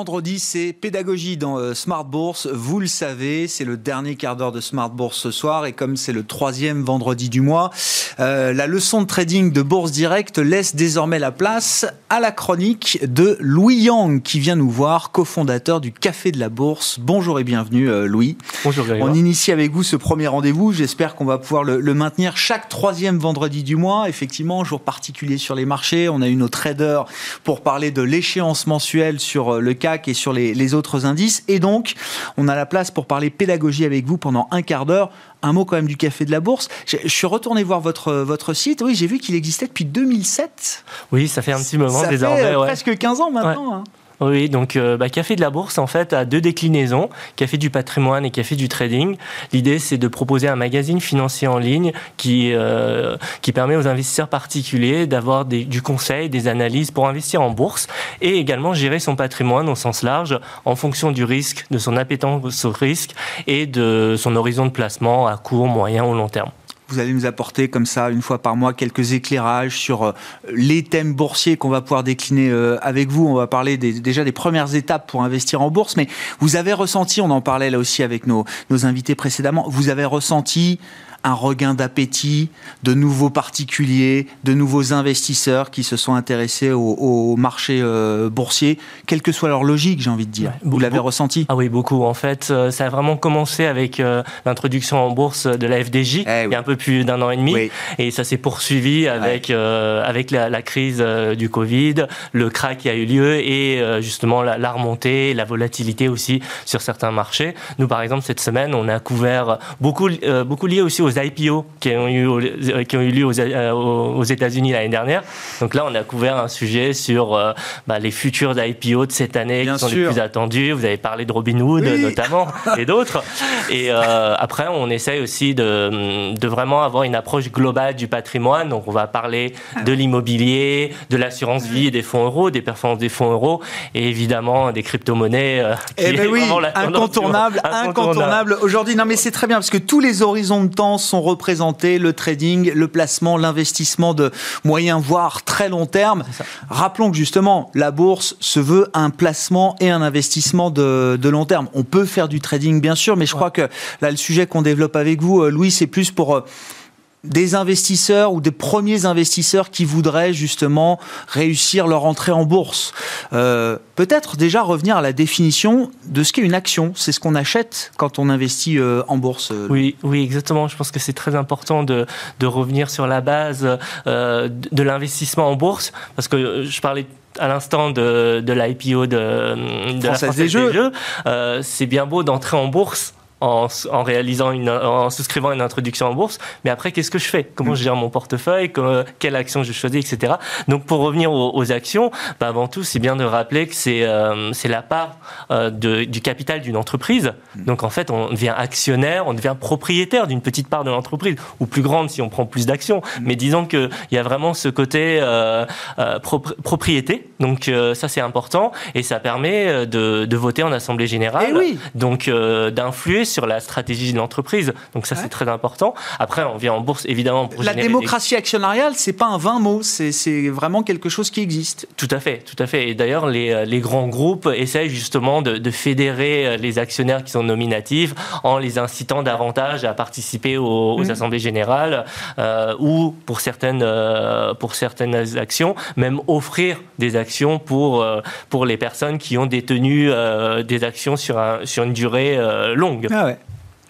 [SPEAKER 1] Vendredi, c'est pédagogie dans euh, Smart Bourse. Vous le savez, c'est le dernier quart d'heure de Smart Bourse ce soir. Et comme c'est le troisième vendredi du mois, euh, la leçon de trading de Bourse Direct laisse désormais la place à la chronique de Louis Yang, qui vient nous voir, cofondateur du Café de la Bourse. Bonjour et bienvenue, euh, Louis.
[SPEAKER 6] Bonjour,
[SPEAKER 1] On initie avec vous ce premier rendez-vous. J'espère qu'on va pouvoir le, le, maintenir chaque troisième vendredi du mois. Effectivement, jour particulier sur les marchés. On a eu nos traders pour parler de l'échéance mensuelle sur le le CAC et sur les, autres indices. Et donc, on a la place pour parler pédagogie avec vous pendant un quart d'heure. Un mot quand même du café de la bourse. Je, suis retourné voir votre, votre site. Oui, j'ai vu qu'il existait depuis 2007.
[SPEAKER 6] Oui, ça fait un petit moment désormais.
[SPEAKER 1] Fait, presque 15 ans maintenant. Hein.
[SPEAKER 6] Oui, donc euh, bah, Café de la Bourse, en fait, a deux déclinaisons, Café du patrimoine et Café du trading. L'idée, c'est de proposer un magazine financier en ligne qui, euh, qui permet aux investisseurs particuliers d'avoir du conseil, des analyses pour investir en bourse et également gérer son patrimoine au sens large en fonction du risque, de son appétence au risque et de son horizon de placement à court, moyen ou long terme.
[SPEAKER 1] Vous allez nous apporter comme ça, une fois par mois, quelques éclairages sur euh, les thèmes boursiers qu'on va pouvoir décliner euh, avec vous. On va parler déjà des premières étapes pour investir en bourse, mais vous avez ressenti, on en parlait là aussi avec nos, nos invités précédemment, vous avez ressenti un regain d'appétit de nouveaux particuliers, de nouveaux investisseurs qui se sont intéressés au, marché euh, boursier, quelle que soit leur logique, j'ai envie de dire. Vous l'avez ressenti?
[SPEAKER 6] Ah oui, beaucoup. En fait, euh, ça a vraiment commencé avec euh, l'introduction en bourse de la FDJ eh il y a un peu plus d'un an et demi, et ça s'est poursuivi avec avec la, crise du Covid, le crack qui a eu lieu et justement la, la, remontée, la volatilité aussi sur certains marchés. Nous, par exemple, cette semaine, on a couvert beaucoup beaucoup lié aussi aux IPO qui ont eu, euh, qui ont eu lieu aux, euh, aux États-Unis l'année dernière. Donc là, on a couvert un sujet sur euh, bah, les futurs IPO de cette année qui sont les plus attendus. Vous avez parlé de Robinhood notamment et d'autres. [LAUGHS] Et après, on essaye aussi de, de, vraiment avoir une approche globale du patrimoine. Donc on va parler ah de l'immobilier, de l'assurance vie et des fonds euros, des performances des fonds euros et évidemment des crypto-monnaies.
[SPEAKER 1] eh ben oui, incontournable, incontournable. Aujourd'hui, non mais c'est très bien parce que tous les horizons de temps sont représentés, le trading, le placement, l'investissement de moyen, voire très long terme. Rappelons que justement, la bourse se veut un placement et un investissement de, long terme. On peut faire du trading, bien sûr, mais je crois que là, le sujet qu'on développe avec vous, euh, Louis, c'est plus pour... Des investisseurs ou des premiers investisseurs qui voudraient justement réussir leur entrée en bourse. Euh, peut-être déjà revenir à la définition de ce qu'est une action. C'est ce qu'on achète quand on investit euh, en bourse. Euh,
[SPEAKER 6] oui, oui, exactement. Je pense que c'est très important de, de, revenir sur la base de l'investissement en bourse parce que je parlais à l'instant de, de l'IPO de, de, la Française des Jeux. c'est bien beau d'entrer en bourse en, en, réalisant une, en souscrivant une introduction en bourse. Mais après, qu'est-ce que je fais? Comment je gère mon portefeuille? Quelle action je choisis, etc. Donc, pour revenir aux, actions, bah, avant tout, c'est bien de rappeler que c'est euh, c'est la part euh, de, du capital d'une entreprise. Mm. Donc, en fait, on devient actionnaire, on devient propriétaire d'une petite part de l'entreprise, ou plus grande si on prend plus d'actions. Mm. Mais disons qu'il y a vraiment ce côté euh, euh propriété. Donc, ça, c'est important. Et ça permet de, de voter en Assemblée Générale.
[SPEAKER 1] Eh oui.
[SPEAKER 6] Donc, d'influer sur la stratégie de l'entreprise. Donc ça, c'est très important. Après, on vient en bourse, évidemment.
[SPEAKER 1] Pour la démocratie actionnariale, c'est pas un vain mot, c'est vraiment quelque chose qui existe.
[SPEAKER 6] Tout à fait, tout à fait. Et d'ailleurs, les, euh, les, grands groupes essayent justement de, de, fédérer euh, les actionnaires qui sont nominatifs en les incitant davantage à participer aux, mmh. assemblées générales euh, ou pour certaines, pour certaines actions, même offrir des actions pour, pour les personnes qui ont détenu des actions sur, un, sur une durée longue.
[SPEAKER 1] Ah.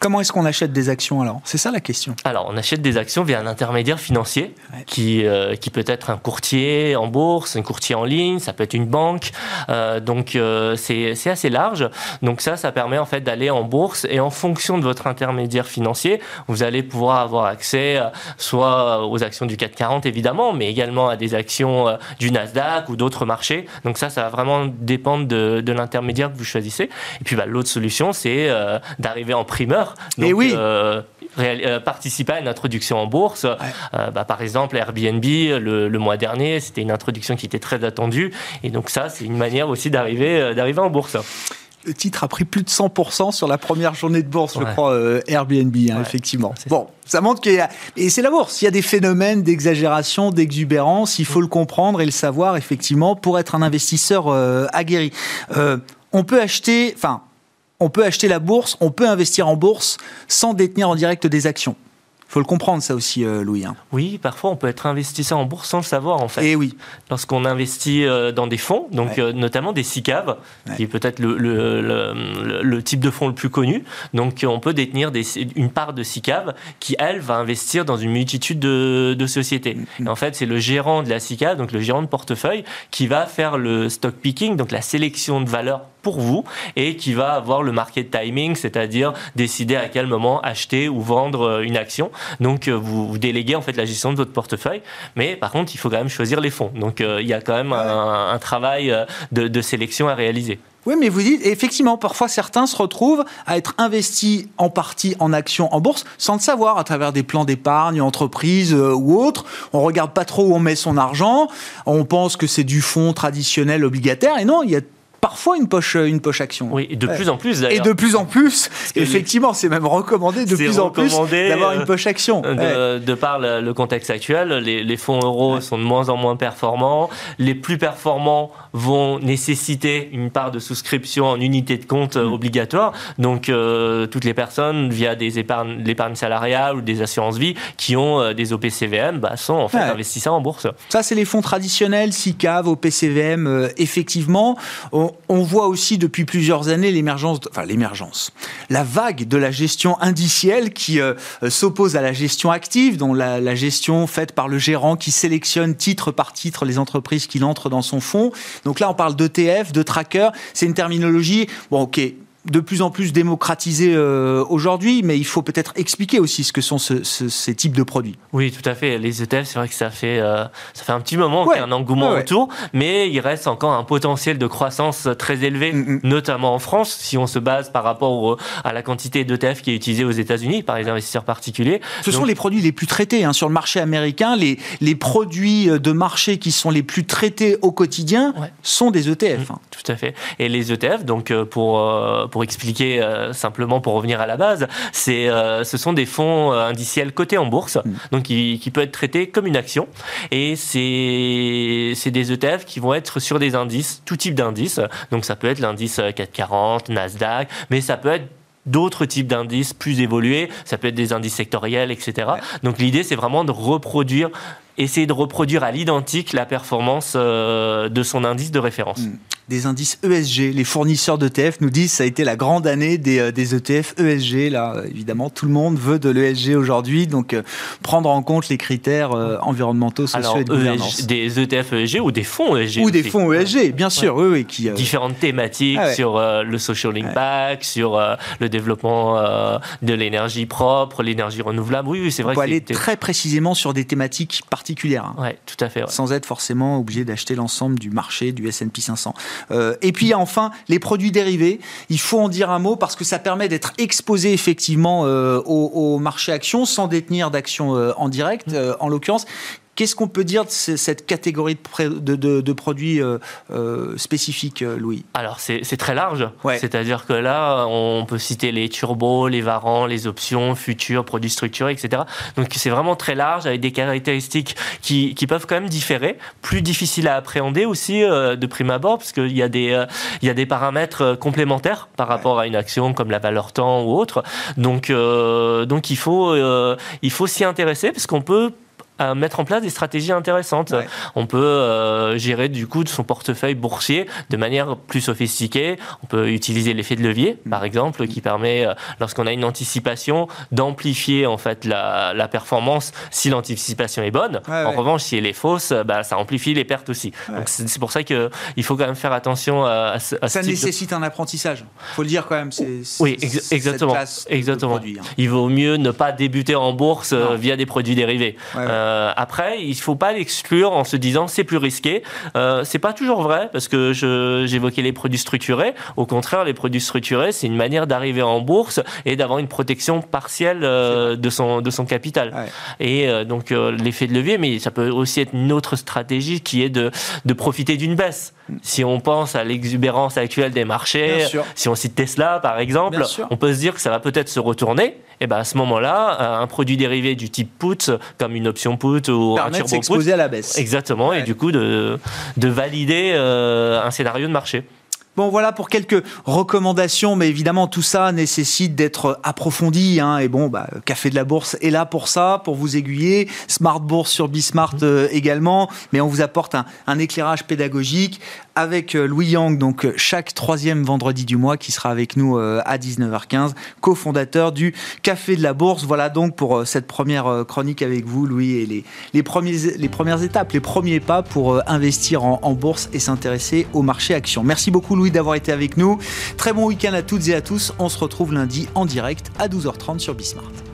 [SPEAKER 1] Comment est-ce qu'on achète des actions alors? C'est ça la question.
[SPEAKER 6] Alors, on achète des actions via un intermédiaire financier qui, euh, qui peut être un courtier en bourse, un courtier en ligne, ça peut être une banque. Euh, donc, euh, c'est assez large. Donc, ça, ça permet en fait d'aller en bourse et en fonction de votre intermédiaire financier, vous allez pouvoir avoir accès soit aux actions du CAC 40 évidemment, mais également à des actions du Nasdaq ou d'autres marchés. Donc, ça, ça va vraiment dépendre de, de l'intermédiaire que vous choisissez. Et puis, bah, l'autre solution, c'est d'arriver en primeur
[SPEAKER 1] donc, Et oui. Euh,
[SPEAKER 6] euh, participer à une introduction en bourse. Euh, bah, par exemple, Airbnb, le, le mois dernier, c'était une introduction qui était très attendue. Et donc ça, c'est une manière aussi d'arriver d'arriver en bourse.
[SPEAKER 1] Le titre a pris plus de 100% sur la première journée de bourse, je crois, Airbnb, hein, effectivement. Bon, ça montre qu'il y a... Et c'est la bourse, il y a des phénomènes d'exagération, d'exubérance, il faut le comprendre et le savoir, effectivement, pour être un investisseur aguerri. on peut acheter... Enfin, on peut acheter la bourse, on peut investir en bourse sans détenir en direct des actions faut le comprendre, ça aussi, euh, Louis. Hein.
[SPEAKER 6] Oui, parfois on peut être investisseur en bourse sans le savoir, en fait.
[SPEAKER 1] Et eh oui.
[SPEAKER 6] Lorsqu'on investit euh, dans des fonds, donc euh, notamment des SICAV, qui est peut-être le, le, type de fonds le plus connu. Donc on peut détenir des, une part de SICAV qui, elle, va investir dans une multitude de, de sociétés. Mm-hmm. Et en fait, c'est le gérant de la SICAV, donc le gérant de portefeuille, qui va faire le stock picking, donc la sélection de valeurs pour vous et qui va avoir le market timing, c'est-à-dire décider à quel moment acheter ou vendre une action. Donc euh, vous, déléguez en fait la gestion de votre portefeuille, mais par contre il faut quand même choisir les fonds. Donc euh, il y a quand même un, travail euh, de, sélection à réaliser.
[SPEAKER 1] Oui, mais vous dites, effectivement, parfois certains se retrouvent à être investis en partie en actions en bourse sans le savoir à travers des plans d'épargne, entreprises ou autres. On regarde pas trop où on met son argent. On pense que c'est du fonds traditionnel obligataire. Et non, il y a parfois une poche, une poche action.
[SPEAKER 6] Oui, et de plus en plus d'ailleurs.
[SPEAKER 1] Et de plus en plus, effectivement, c'est même recommandé de plus en plus d'avoir une poche action.
[SPEAKER 6] De, de par le, contexte actuel, les, fonds euros sont de moins en moins performants. Les plus performants vont nécessiter une part de souscription en unité de compte mm. obligatoire. Donc, euh, toutes les personnes, via des épargnes, l'épargne salariale ou des assurances vie, qui ont euh, des OPCVM, bah, sont en fait investisseurs en bourse.
[SPEAKER 1] Ça, c'est les fonds traditionnels, SICAV, OPCVM, euh, effectivement. On, on, voit aussi depuis plusieurs années l'émergence, enfin l'émergence, la vague de la gestion indicielle qui s'oppose à la gestion active, dont la, la gestion faite par le gérant qui sélectionne titre par titre les entreprises qu'il entre dans son fonds. Donc là, on parle d'ETF, de tracker. C'est une terminologie, bon, ok, de plus en plus démocratisé euh, aujourd'hui, mais il faut peut-être expliquer aussi ce que sont ces types de produits.
[SPEAKER 6] Oui, tout à fait. Les ETF, c'est vrai que ça fait, euh, ça fait un petit moment qu'il y a un engouement autour, mais il reste encore un potentiel de croissance très élevé, mm, mm. notamment en France, si on se base par rapport à la quantité d'ETF qui est utilisée aux États-Unis par les investisseurs particuliers.
[SPEAKER 1] Ce sont les produits les plus traités hein, sur le marché américain. Les, les produits de marché qui sont les plus traités au quotidien sont des ETF.
[SPEAKER 6] Mm, hein. Tout à fait. Et les ETF, donc euh, pour expliquer euh, simplement, pour revenir à la base, c'est, euh, ce sont des fonds euh, indiciels cotés en bourse, mm. donc qui, qui peut être traité comme une action. Et c'est, c'est des ETF qui vont être sur des indices, tout type d'indices. Donc ça peut être l'indice 440, Nasdaq, mais ça peut être d'autres types d'indices plus évolués, ça peut être des indices sectoriels, etc. Donc l'idée, c'est vraiment de reproduire essayer de reproduire à l'identique la performance de son indice de référence. Mm
[SPEAKER 1] des indices ESG. Les fournisseurs d'ETF nous disent que ça a été la grande année des, euh, des ETF ESG. Là, évidemment, tout le monde veut de l'ESG aujourd'hui, donc euh, prendre en compte les critères euh, environnementaux, sociaux et de gouvernance.
[SPEAKER 6] des ETF ESG ou des fonds ESG
[SPEAKER 1] Ou des fonds ESG, bien sûr, oui, oui.
[SPEAKER 6] Qui, Différentes thématiques ah sur le social impact, sur le développement de l'énergie propre, l'énergie renouvelable. Oui, oui c'est vrai.
[SPEAKER 1] On peut aller très précisément sur des thématiques particulières. Hein.
[SPEAKER 6] Oui, tout à fait.
[SPEAKER 1] Sans être forcément obligé d'acheter l'ensemble du marché du S&P 500. Euh, et puis enfin, les produits dérivés. Il faut en dire un mot parce que ça permet d'être exposé effectivement euh, au, marché action sans détenir d'actions euh, en direct, mmh. en l'occurrence. Qu'est-ce qu'on peut dire de cette catégorie de, produits euh, euh, spécifiques, euh, Louis?
[SPEAKER 6] Alors, c'est très large. C'est-à-dire que là, on peut citer les turbos, les varants, les options, futurs, produits structurés, etc. Donc, c'est vraiment très large avec des caractéristiques qui, peuvent quand même différer. Plus difficile à appréhender aussi de prime abord, parce qu'il y, a des, il y a des paramètres complémentaires par rapport à une action comme la valeur temps ou autre. Donc, donc il faut, il faut s'y intéresser, parce qu'on peut à mettre en place des stratégies intéressantes. On peut euh, gérer du coup de son portefeuille boursier de manière plus sophistiquée. On peut utiliser l'effet de levier, mm. par exemple, qui permet, euh, lorsqu'on a une anticipation, d'amplifier en fait la, la performance si l'anticipation est bonne. en revanche, si elle est fausse, bah, ça amplifie les pertes aussi. Donc c'est pour ça qu'il faut quand même faire attention à, ce, à
[SPEAKER 1] Ça nécessite un apprentissage. Faut le dire quand même.
[SPEAKER 6] oui, exactement. exactement. Hein. Il vaut mieux ne pas débuter en bourse euh, via des produits dérivés. Euh, après, il ne faut pas l'exclure en se disant c'est plus risqué. Euh, c'est pas toujours vrai parce que j'évoquais les produits structurés. Au contraire, les produits structurés, c'est une manière d'arriver en bourse et d'avoir une protection partielle euh, de son de son capital. Et euh, donc l'effet de levier, mais ça peut aussi être une autre stratégie qui est de de profiter d'une baisse. Si on pense à l'exubérance actuelle des marchés, si on cite Tesla par exemple, on peut se dire que ça va peut-être se retourner. Et ben à ce moment-là, un produit dérivé du type put, comme une option put ou un turbo
[SPEAKER 1] put, à la baisse.
[SPEAKER 6] Exactement, et du coup de, de valider euh, un scénario de marché.
[SPEAKER 1] Bon, voilà pour quelques recommandations, mais évidemment, tout ça nécessite d'être approfondi. Hein, et bon, bah, Café de la Bourse est là pour ça, pour vous aiguiller. Smart Bourse sur Bismart mmh. euh, également, mais on vous apporte un, un éclairage pédagogique avec euh, Louis Yang, donc euh, chaque troisième vendredi du mois, qui sera avec nous à 19h15, cofondateur du Café de la Bourse. Voilà donc pour cette première chronique avec vous, Louis, et les, premières étapes, les premiers pas pour investir en, en bourse et s'intéresser au marché action. Merci beaucoup, Louis, d'avoir été avec nous. Très bon week-end à toutes et à tous. On se retrouve lundi en direct à 12h30 sur Bismart.